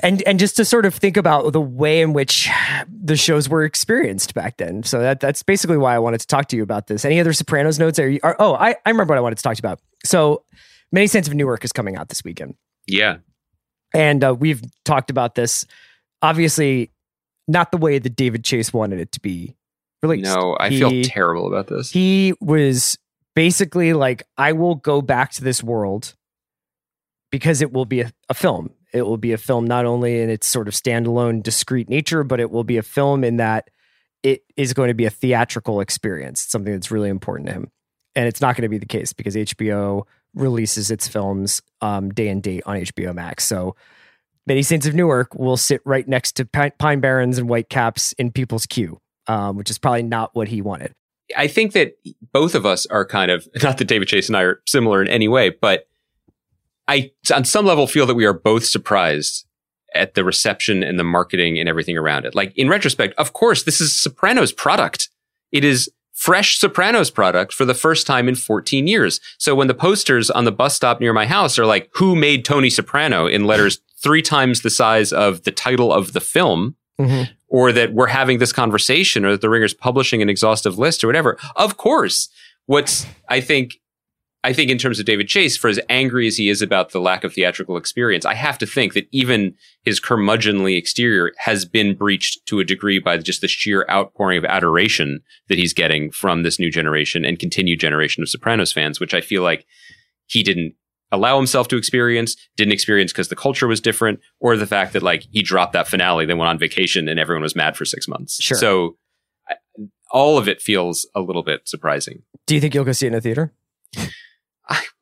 and and just to sort of think about the way in which the shows were experienced back then. So that that's basically why I wanted to talk to you about this. Any other Sopranos notes? Are you? Are, oh, I, I remember what I wanted to talk to you about. So, Many Saints of Newark is coming out this weekend, Yeah. And uh, we've talked about this. Obviously, not the way that David Chase wanted it to be released. No, I He- feel terrible about this. He was basically like, I will go back to this world because it will be a, a film. It will be a film not only in its sort of standalone, discrete nature, but it will be a film in that it is going to be a theatrical experience, something that's really important to him. And it's not going to be the case because HBO releases its films um, day and date on HBO Max. So Many Saints of Newark will sit right next to Pine, Barrens and White Caps in people's queue, um, which is probably not what he wanted. I think that both of us are kind of not that David Chase and I are similar in any way, but I on some level feel that we are both surprised at the reception and the marketing and everything around it. Like in retrospect, of course, this is Sopranos product. It is fresh Sopranos product for the first time in 14 years. So when the posters on the bus stop near my house are like, who made Tony Soprano in letters three times the size of the title of the film, mm-hmm. or that we're having this conversation or that the ringer's publishing an exhaustive list or whatever of course what's i think i think in terms of david chase for as angry as he is about the lack of theatrical experience i have to think that even his curmudgeonly exterior has been breached to a degree by just the sheer outpouring of adoration that he's getting from this new generation and continued generation of sopranos fans which i feel like he didn't allow himself to experience, didn't experience because the culture was different, or the fact that like he dropped that finale, then went on vacation and everyone was mad for six months. Sure. So I- all of it feels a little bit surprising. Do you think you'll go see it in a theater?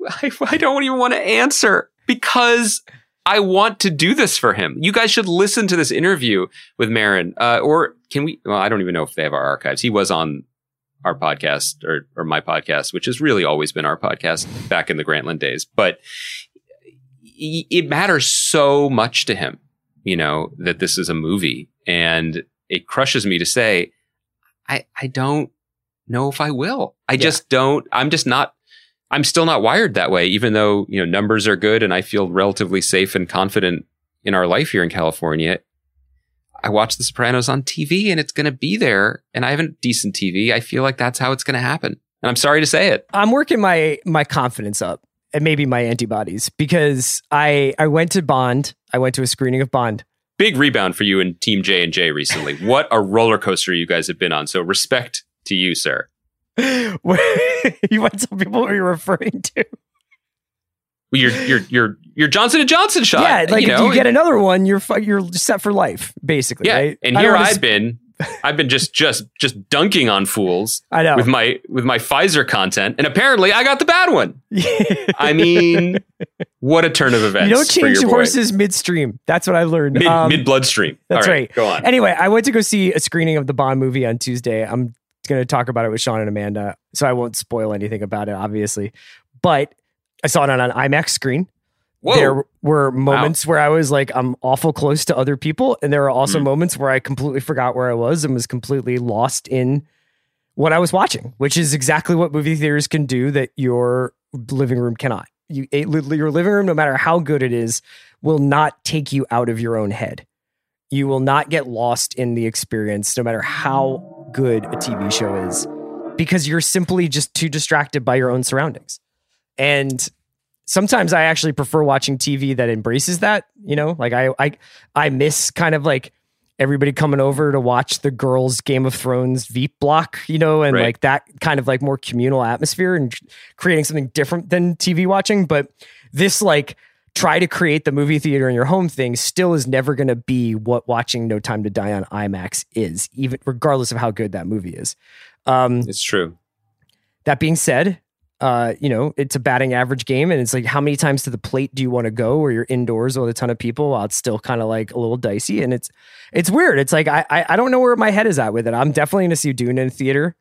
I, I, don't even want to answer because I want to do this for him. You guys should listen to this interview with Maron. Uh, or can we? Well, I don't even know if they have our archives. He was on our podcast or, or my podcast, which has really always been our podcast back in the Grantland days. But it matters so much to him, you know, that this is a movie. And it crushes me to say, I, I don't know if I will. I just don't, I'm just not, I'm still not wired that way, even though, you know, numbers are good and I feel relatively safe and confident in our life here in California. I watch The Sopranos on TV and it's going to be there. And I have a decent TV. I feel like that's how it's going to happen. And I'm sorry to say it. I'm working my my confidence up and maybe my antibodies because I I went to Bond. I went to a screening of Bond. Big rebound for you and Team J and J recently. what a roller coaster you guys have been on. So respect to you, sir. you want some people what you're referring to? Well, Your your your your Johnson and Johnson shot. yeah, like you if know, you get another one, you're you're set for life, basically. yeah. right? And here I've been. I've been just just just dunking on fools I know. with my with my Pfizer content, and apparently I got the bad one. I mean, what a turn of events! don't for change your boy. horses midstream. That's what I learned. mid Um, mid bloodstream. that's All right. Go on. Anyway, I went to go see a screening of the Bond movie on Tuesday. I'm going to talk about it with Sean and Amanda, so I won't spoil anything about it, obviously. But I saw it on an IMAX screen. Whoa. There were moments where I was like, I'm awful close to other people. And there are also Mm. moments where I completely forgot where I was and was completely lost in what I was watching, which is exactly what movie theaters can do that your living room cannot. You, your living room, no matter how good it is, will not take you out of your own head. You will not get lost in the experience, no matter how good a TV show is, because you're simply just too distracted by your own surroundings. And sometimes I actually prefer watching TV that embraces that. You know, like I I I miss kind of like everybody coming over to watch the girls Game of Thrones Veep block, you know, and Right. like that kind of like more communal atmosphere and creating something different than TV watching. But this like try to create the movie theater in your home thing still is never going to be what watching No Time to Die on IMAX is, even regardless of how good that movie is. Um, It's true. that being said, uh, you know, it's a batting average game, and it's like how many times to the plate do you want to go where you're indoors with a ton of people while it's still kind of like a little dicey, and it's it's weird. It's like I, I I don't know where my head is at with it. I'm definitely gonna see Dune in theater.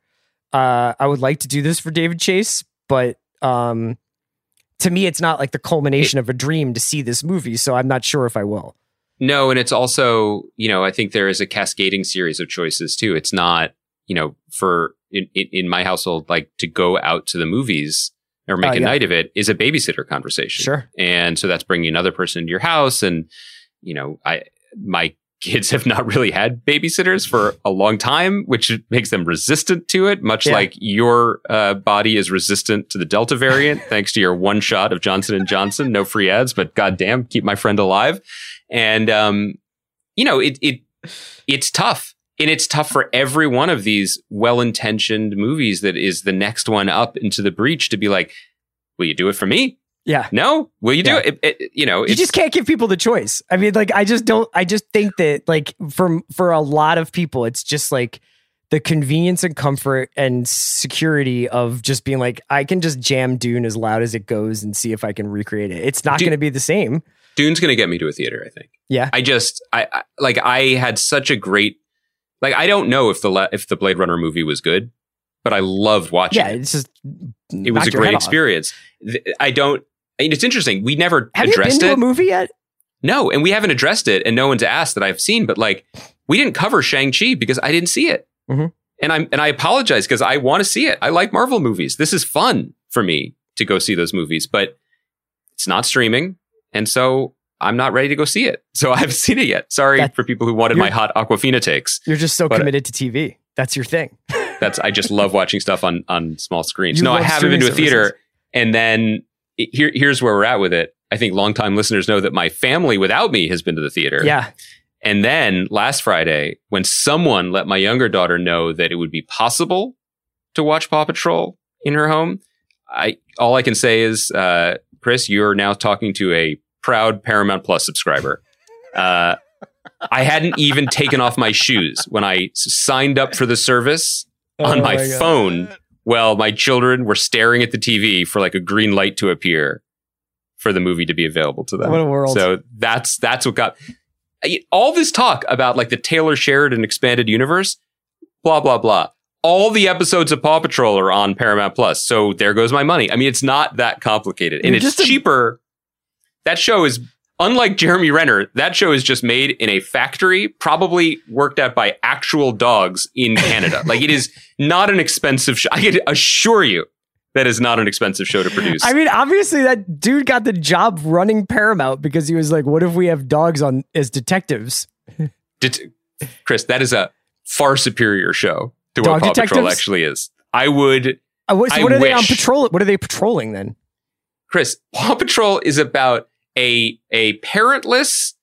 Uh, I would like to do this for David Chase, but um, to me, it's not like the culmination of a dream to see this movie. So I'm not sure if I will. No, and it's also, you know, I think there is a cascading series of choices too. It's not, you know, for in, in, in my household, like to go out to the movies or make Uh, a yeah. night of it is a babysitter conversation. Sure. And so that's bringing another person into your house. And, you know, I, my kids have not really had babysitters for a long time, which makes them resistant to it, much Yeah. like your uh, body is resistant to the Delta variant, thanks to your one shot of Johnson and Johnson. No free ads, but goddamn, keep my friend alive. And, um, you know, it, it, it's tough. And it's tough for every one of these well-intentioned movies that is the next one up into the breach to be like, will you do it for me? Yeah. No, will you do it? It- it- You know, you just can't give people the choice. I mean, like I just don't. I just think that like for for a lot of people, it's just like the convenience and comfort and security of just being like, I can just jam Dune as loud as it goes and see if I can recreate it. It's not going to be the same. Dune's going to get me to a theater. I think. Yeah. I just, I, I like, I had such a great, like, I don't know if the la- if the Blade Runner movie was good, but I loved watching. It. Yeah, it. it's just it was a great experience. Th- I don't. Mean, it's interesting. We never Have you been addressed to it. a movie yet? No, and we haven't addressed it, and no one's asked that I've seen. But like, we didn't cover Shang Chi because I didn't see it, Mhm. and I'm and I apologize because I want to see it. I like Marvel movies. This is fun for me to go see those movies, but it's not streaming, and so I'm not ready to go see it. So I haven't seen it yet. Sorry That- for people who wanted my hot Awkwafina takes. You're just so But- committed to TV. That's your thing. That's I just love watching stuff on on small screens. You no, I haven't been to a theater. services. And then it- here here's where we're at with it. I think longtime listeners know that my family without me has been to the theater. Yeah. And then last Friday, when someone let my younger daughter know that it would be possible to watch Paw Patrol in her home, I all I can say is, uh, Chris, you're now talking to a proud Paramount Plus subscriber. Uh, I hadn't even taken off my shoes when I signed up for the service on Oh my, God. phone. Well, my children were staring at the TV for like a green light to appear for the movie to be available to them. What a world. So that's that's what got all this talk about like the Taylor Sheridan expanded universe, blah blah blah. All the episodes of Paw Patrol are on Paramount Plus, so there goes my money. I mean, it's not that complicated, and You're it's just a- cheaper that show is unlike Jeremy Renner. That show is just made in a factory, probably worked at by actual dogs in Canada. like it is not an expensive show. I can assure you that is not an expensive show to produce. I mean, obviously that dude got the job running Paramount because he was like, "What if we have dogs on as detectives?" Det- Chris, that is a far superior show to Dog what Paw Patrol actually is. I would Uh, what, so I what are they on patrol? What are they patrolling then? Chris, Paw Patrol is about a a parentless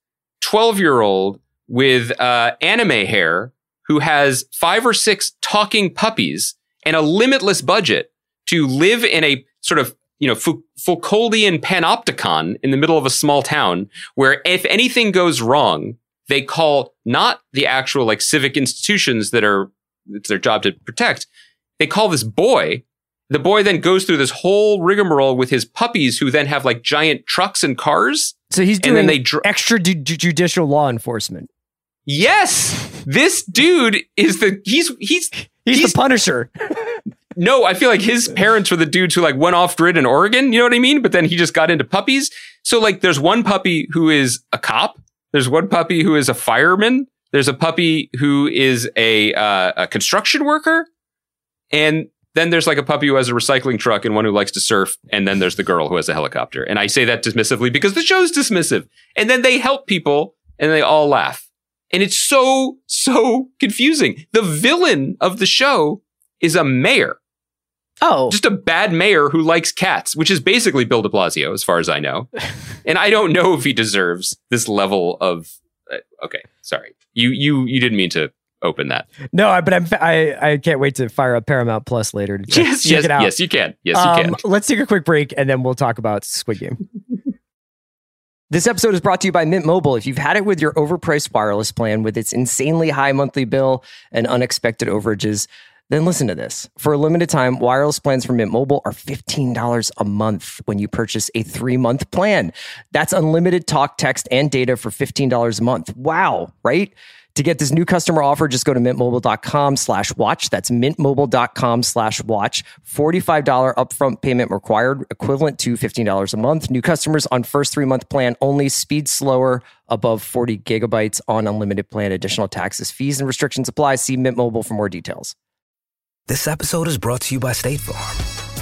12-year-old with uh, anime hair who has five or six talking puppies and a limitless budget to live in a sort of you know Fou- Foucauldian panopticon in the middle of a small town where if anything goes wrong, they call not the actual like civic institutions that are it's their job to protect. They call this boy the boy then goes through this whole rigmarole with his puppies who then have like giant trucks and cars. So he's And doing then they dr- extrajudicial law enforcement. Yes, this dude is the he's he's He's, He's- the Punisher. no, I feel like his parents were the dudes who like went off grid in Oregon, you know what I mean? But then he just got into puppies. So like there's one puppy who is a cop, there's one puppy who is a fireman, there's a puppy who is a uh, a construction worker, and then there's like a puppy who has a recycling truck and one who likes to surf, and then there's the girl who has a helicopter. And I say that dismissively because the show's dismissive. And then they help people and they all laugh. And it's so, so confusing. The villain of the show is a mayor, Oh, just a bad mayor who likes cats, which is basically Bill de Blasio, as far as I know. and I don't know if he deserves this level of. Uh, okay, sorry. You you you didn't mean to open that. no, I- but I'm, I I can't wait to fire up Paramount Plus later to check, yes, check yes, it out. yes. You can. Yes, you Um, can. Let's take a quick break and then we'll talk about Squid Game. This episode is brought to you by Mint Mobile. If you've had it with your overpriced wireless plan with its insanely high monthly bill and unexpected overages, then listen to this. For a limited time, wireless plans from Mint Mobile are $15 a month when you purchase a three month plan. That's unlimited talk, text, and data for $15 a month. Wow, right? To get this new customer offer, just go to mintmobile.com slash watch. That's mintmobile.com slash watch. $45 upfront payment required, equivalent to $15 a month. New customers on first three month plan only. Speed slower above 40 gigabytes on unlimited plan. Additional taxes, fees, and restrictions apply. See Mint Mobile for more details. This episode is brought to you by State Farm.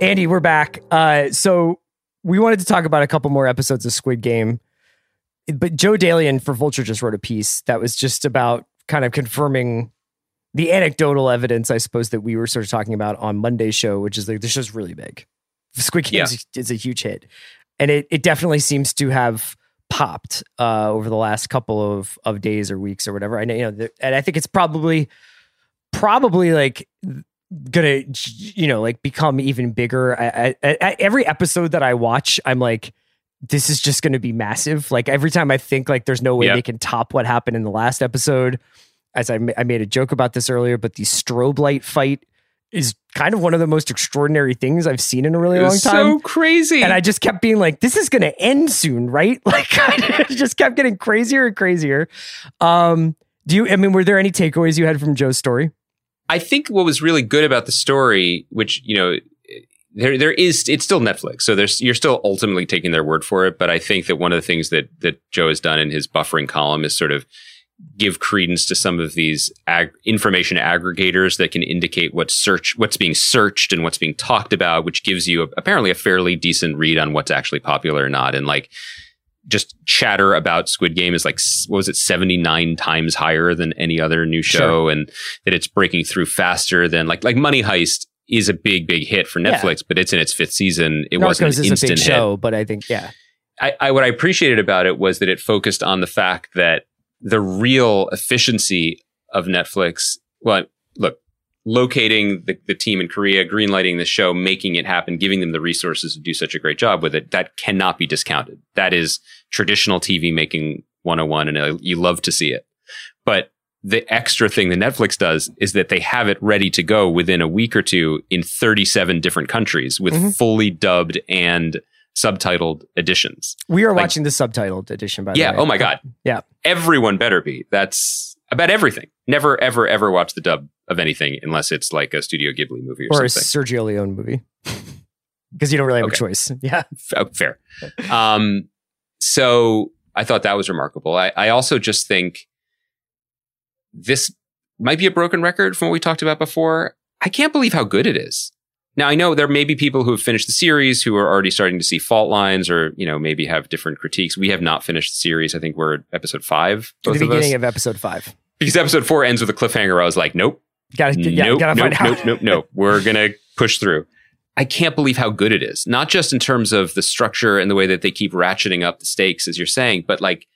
Andy, we're back. Uh, so we wanted to talk about a couple more episodes of Squid Game, but Joe Adalian for Vulture just wrote a piece that was just about kind of confirming the anecdotal evidence, I suppose, that we were sort of talking about on Monday's show, which is like this show's really big. Squid Game is, is a huge hit, and it it definitely seems to have popped uh, over the last couple of of days or weeks or whatever. I know, you know, the, and I think it's probably probably like gonna you know like become even bigger I, I, I, every episode that i watch i'm like this is just gonna be massive like every time i think like there's no way Yep. they can top what happened in the last episode as I, ma- I made a joke about this earlier but the strobe light fight is kind of one of the most extraordinary things I've seen in a really long time. so crazy. and I just kept being like, this is going to end soon, right? Like, I just kept getting crazier and crazier. Um, do you, I mean, were there any takeaways you had from Joe's story? I think what was really good about the story, which you know, there there is it's still Netflix, so there's you're still ultimately taking their word for it. But I think that one of the things that that Joe has done in his buffering column is sort of give credence to some of these ag- information aggregators that can indicate what's search what's being searched and what's being talked about, which gives you a, apparently a fairly decent read on what's actually popular or not. And like just chatter about Squid Game is like what was it 79 times higher than any other new show Sure. and that it's breaking through faster than like like Money Heist is a big big hit for Yeah. Netflix but it's in its fifth season it wasn't an is a instant big hit show, but I think, yeah. I, I what I appreciated about it was that it focused on the fact that the real efficiency of Netflix. Well, locating the, the team in Korea, greenlighting the show, making it happen, giving them the resources to do such a great job with it. That cannot be discounted. That is traditional TV making 101, and uh, you love to see it. But the extra thing that Netflix does is that they have it ready to go within a week or two in 37 different countries with Mhm. fully dubbed and subtitled editions. We are Like- watching the subtitled edition, by the way. Yeah. Oh my God. Yeah. Everyone better be. That's about everything. Never, ever, ever watch the dub of anything unless it's like a Studio Ghibli movie or, Or a something. Sergio Leone movie. Because you don't really have Okay. a choice. Yeah. F- oh, fair. Um, so I thought that was remarkable. I, I also just think this might be a broken record from what we talked about before. I can't believe how good it is. Now I know there may be people who have finished the series who are already starting to see fault lines or, you know, maybe have different critiques. We have not finished the series. I think we're at episode five. Both the of us. beginning of episode five. because episode four ends with a cliffhanger. I was like, nope, Gotta, yeah, nope, gotta nope, find nope, out. nope, nope. We're gonna push through. I can't believe how good it is. Not just in terms of the structure and the way that they keep ratcheting up the stakes, as you're saying, but like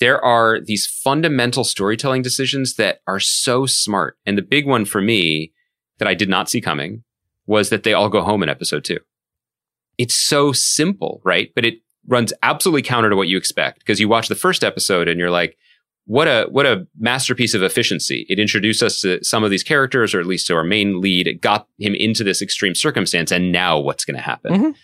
there are these fundamental storytelling decisions that are so smart. And the big one for me that I did not see coming was that they all go home in episode two. It's so simple, right? But it runs absolutely counter to what you expect because you watch the first episode and you're like, what a what a masterpiece of efficiency. It introduced us to some of these characters, or at least to our main lead. It got him into this extreme circumstance, and now what's going to happen? Mhm.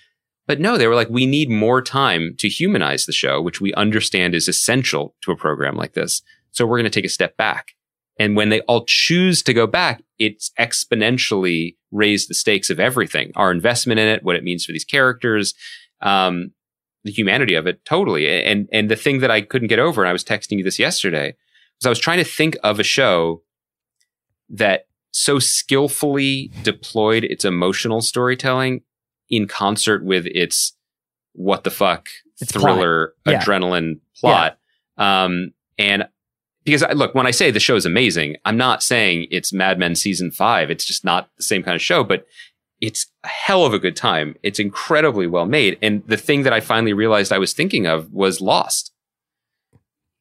But no, they were like, we need more time to humanize the show, which we understand is essential to a program like this. So we're going to take a step back. And when they all choose to go back, it's exponentially raised the stakes of everything, our investment in it, what it means for these characters, um, the humanity of it, totally. And and the thing that I couldn't get over, and I was texting you this yesterday, was I was trying to think of a show that so skillfully deployed its emotional storytelling in concert with its what the fuck Its plot. thriller Yeah. adrenaline plot. Um, and because I, look, when I say the show is amazing, I'm not saying it's Mad Men season five. It's just not the same kind of show, but it's a hell of a good time. It's incredibly well made. And the thing that I finally realized I was thinking of was Lost.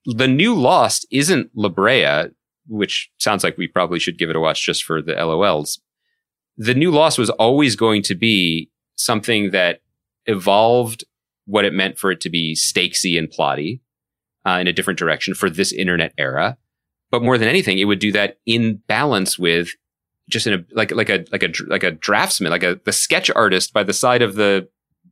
The new Lost isn't La Brea, which sounds like we probably should give it a watch just for the LOLs. The new Lost was always going to be something that evolved what it meant for it to be stakesy and plotty uh, in a different direction for this internet era. But more than anything, it would do that in balance with just in a like like a like a like a draftsman, like a the sketch artist by the side of the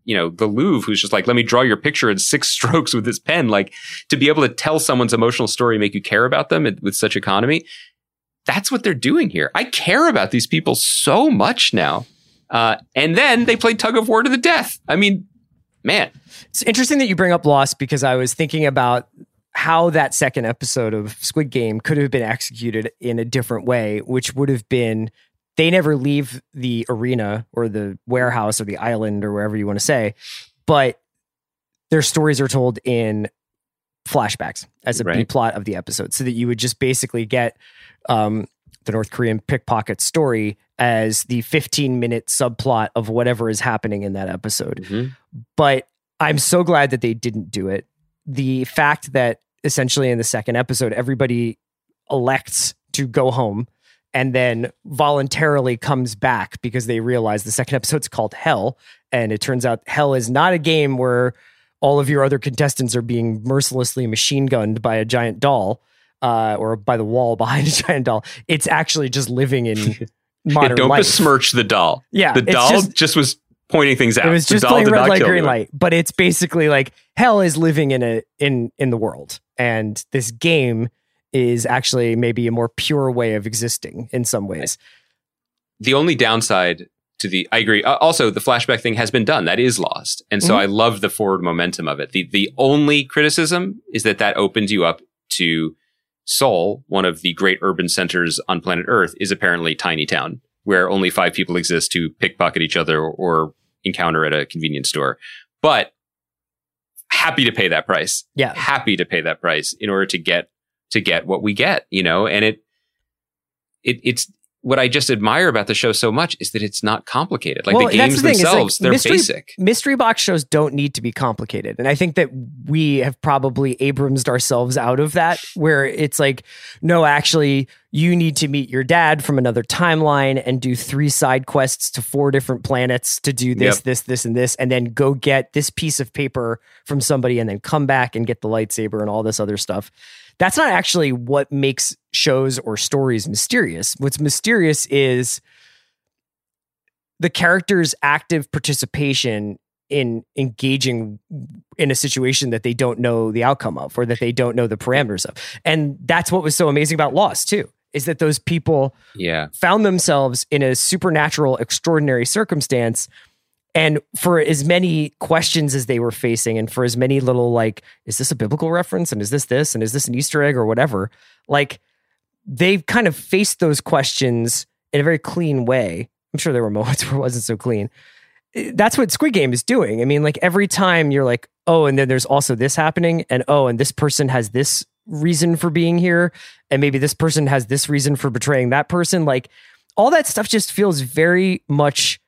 you know the Louvre, who's just like, let me draw your picture in six strokes with this pen. Like to be able to tell someone's emotional story, make you care about them with such economy. That's what they're doing here. I care about these people so much now. Uh, and then they play tug of war to the death. I mean, man, It's interesting that you bring up Lost because I was thinking about how that second episode of Squid Game could have been executed in a different way, which would have been they never leave the arena or the warehouse or the island or wherever you want to say, but their stories are told in flashbacks as a B Right. plot of the episode, so that you would just basically get um, the North Korean pickpocket story as the 15 minute subplot of whatever is happening in that episode but I'm so glad that they didn't do it. The fact that essentially in the second episode, everybody elects to go home and then voluntarily comes back because they realize the second episode's called Hell. And it turns out Hell is not a game where all of your other contestants are being mercilessly machine gunned by a giant doll uh, or by the wall behind a giant doll. It's actually just living in modern don't life. besmirch the doll. Yeah, the doll just- just, was pointing things out. It was just doll playing red light, green anyone. light. But it's basically like hell is living in a in in the world, and this game is actually maybe a more pure way of existing in some ways. the only downside to the I agree. Uh, also, the flashback thing has been done. That is lost, and so Mhm. I love the forward momentum of it. the The only criticism is that that opens you up to Seoul, one of the great urban centers on planet Earth, is apparently tiny town where only five people exist who pickpocket each other or, or encounter at a convenience store. But happy to pay that price. Yeah. happy to pay that price in order to get to get what we get. You know, and it it it's what I just admire about the show so much is that it's not complicated. Like Well, the games the. It's like themselves, they're mystery- basic. Mystery box shows don't need to be complicated. And I think that we have probably Abramsed ourselves out of that, where it's like, no, actually, you need to meet your dad from another timeline and do three side quests to four different planets to do this, Yep. this, this, and this, and then go get this piece of paper from somebody and then come back and get the lightsaber and all this other stuff. That's not actually what makes shows or stories mysterious. What's mysterious is the character's active participation in engaging in a situation that they don't know the outcome of or that they don't know the parameters of. And that's what was so amazing about Lost too, is that those people Yeah. found themselves in a supernatural, extraordinary circumstance. And for as many questions as they were facing, and for as many little, like, is this a biblical reference? And is this this? And is this an Easter egg or whatever? Like, they've kind of faced those questions in a very clean way. I'm sure there were moments where it wasn't so clean. That's what Squid Game is doing. I mean, like, every time you're like, oh, and then there's also this happening, and oh, and this person has this reason for being here, and maybe this person has this reason for betraying that person. Like, all that stuff just feels very much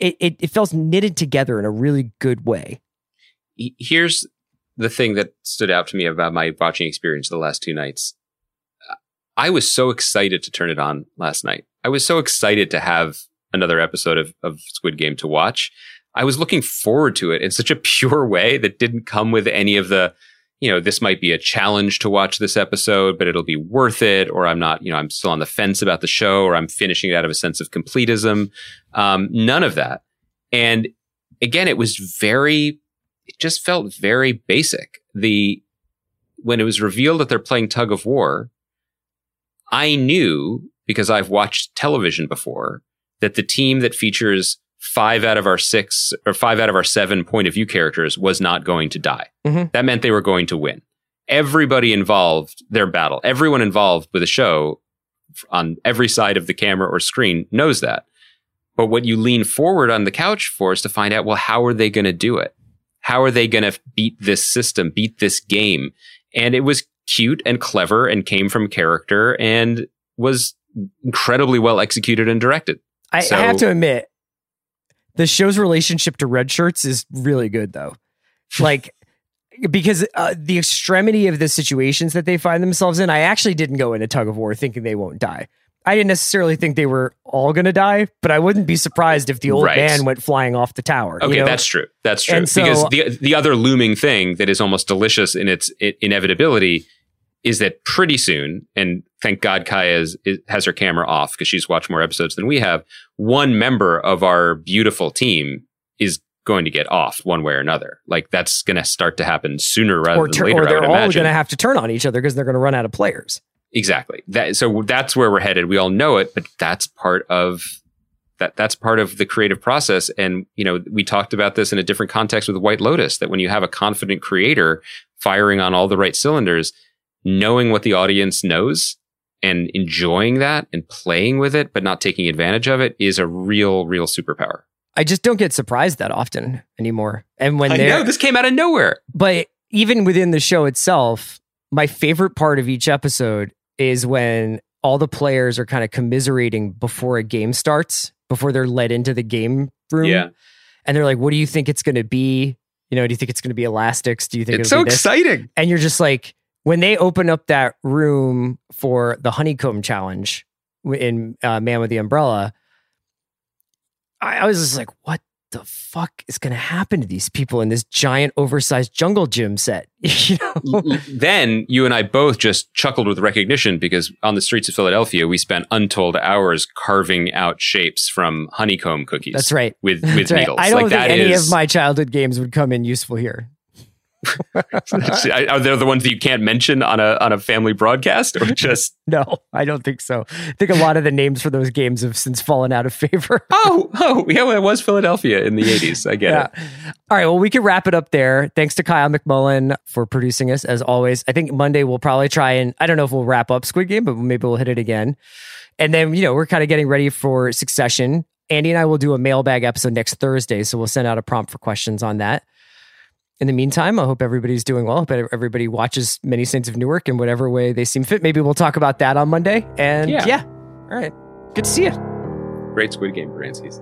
it, it, it feels knitted together in a really good way. Here's the thing that stood out to me about my watching experience the last two nights. I was so excited to turn it on last night. I was so excited to have another episode of, of Squid Game to watch. I was looking forward to it in such a pure way that didn't come with any of the, you know, this might be a challenge to watch this episode, but it'll be worth it. Or I'm not, you know, I'm still on the fence about the show or I'm finishing it out of a sense of completism. Um, none of that. And again, it was very, it just felt very basic. The, when it was revealed that they're playing tug of war, I knew because I've watched television before that the team that features five out of our six or five out of our seven point of view characters was not going to die. Mhm. That meant they were going to win. Everybody involved, their battle, everyone involved with a show on every side of the camera or screen knows that. But what you lean forward on the couch for is to find out, well, how are they going to do it? How are they going to beat this system, beat this game? And it was cute and clever and came from character and was incredibly well executed and directed. I, So- I have to admit, the show's relationship to red shirts is really good, though. Like, because uh, the extremity of the situations that they find themselves in, I actually didn't go into tug of war thinking they won't die. I didn't necessarily think they were all going to die, but I wouldn't be surprised if the old Right. man went flying off the tower. you Okay, know? that's true. That's true. So- because the the other looming thing that is almost delicious in its inevitability is that pretty soon, and thank God Kaya is, is, has her camera off because she's watched more episodes than we have. One member of our beautiful team is going to get off one way or another. Like that's going to start to happen sooner rather or, than later. Or they're all going to have to turn on each other because they're going to run out of players. Exactly. That so that's where we're headed. We all know it, but that's part of that that's part of the creative process and you know, we talked about this in a different context with White Lotus that when you have a confident creator firing on all the right cylinders, knowing what the audience knows and enjoying that and playing with it but not taking advantage of it is a real real superpower. I just don't get surprised that often anymore. And when I know this came out of nowhere. but even within the show itself, my favorite part of each episode is when all the players are kind of commiserating before a game starts, before they're led into the game room. Yeah. And they're like, what do you think it's going to be? You know, do you think it's going to be elastics? Do you think It's it'll so exciting. And you're just like, when they open up that room for the honeycomb challenge in uh, Man with the Umbrella, I, I was just like, what the fuck is going to happen to these people in this giant, oversized jungle gym set? you know? then you and I both just chuckled with recognition because on the streets of Philadelphia, we spent untold hours carving out shapes from honeycomb cookies. That's right. With with That's right. needles. I don't like think any is- of my childhood games would come in useful here. Are they the ones that you can't mention on a on a family broadcast or just No, I don't think so. I think a lot of the names for those games have since fallen out of favor. oh oh yeah well, it was Philadelphia in the eighties. I get yeah. it. All right. Well, we can wrap it up there. Thanks to Kaya McMullen for producing us as always. I think Monday we'll probably try and I don't know if we'll wrap up Squid Game, but maybe we'll hit it again. And then, you know, we're kind of getting ready for Succession. Andy and I will do a mailbag episode next Thursday. So we'll send out a prompt for questions on that. In the meantime, I hope everybody's doing well. I hope everybody watches Many Saints of Newark in whatever way they seem fit. Maybe we'll talk about that on Monday. And Yeah. yeah. All right. Good to see you. Great Squid Game, for Francis.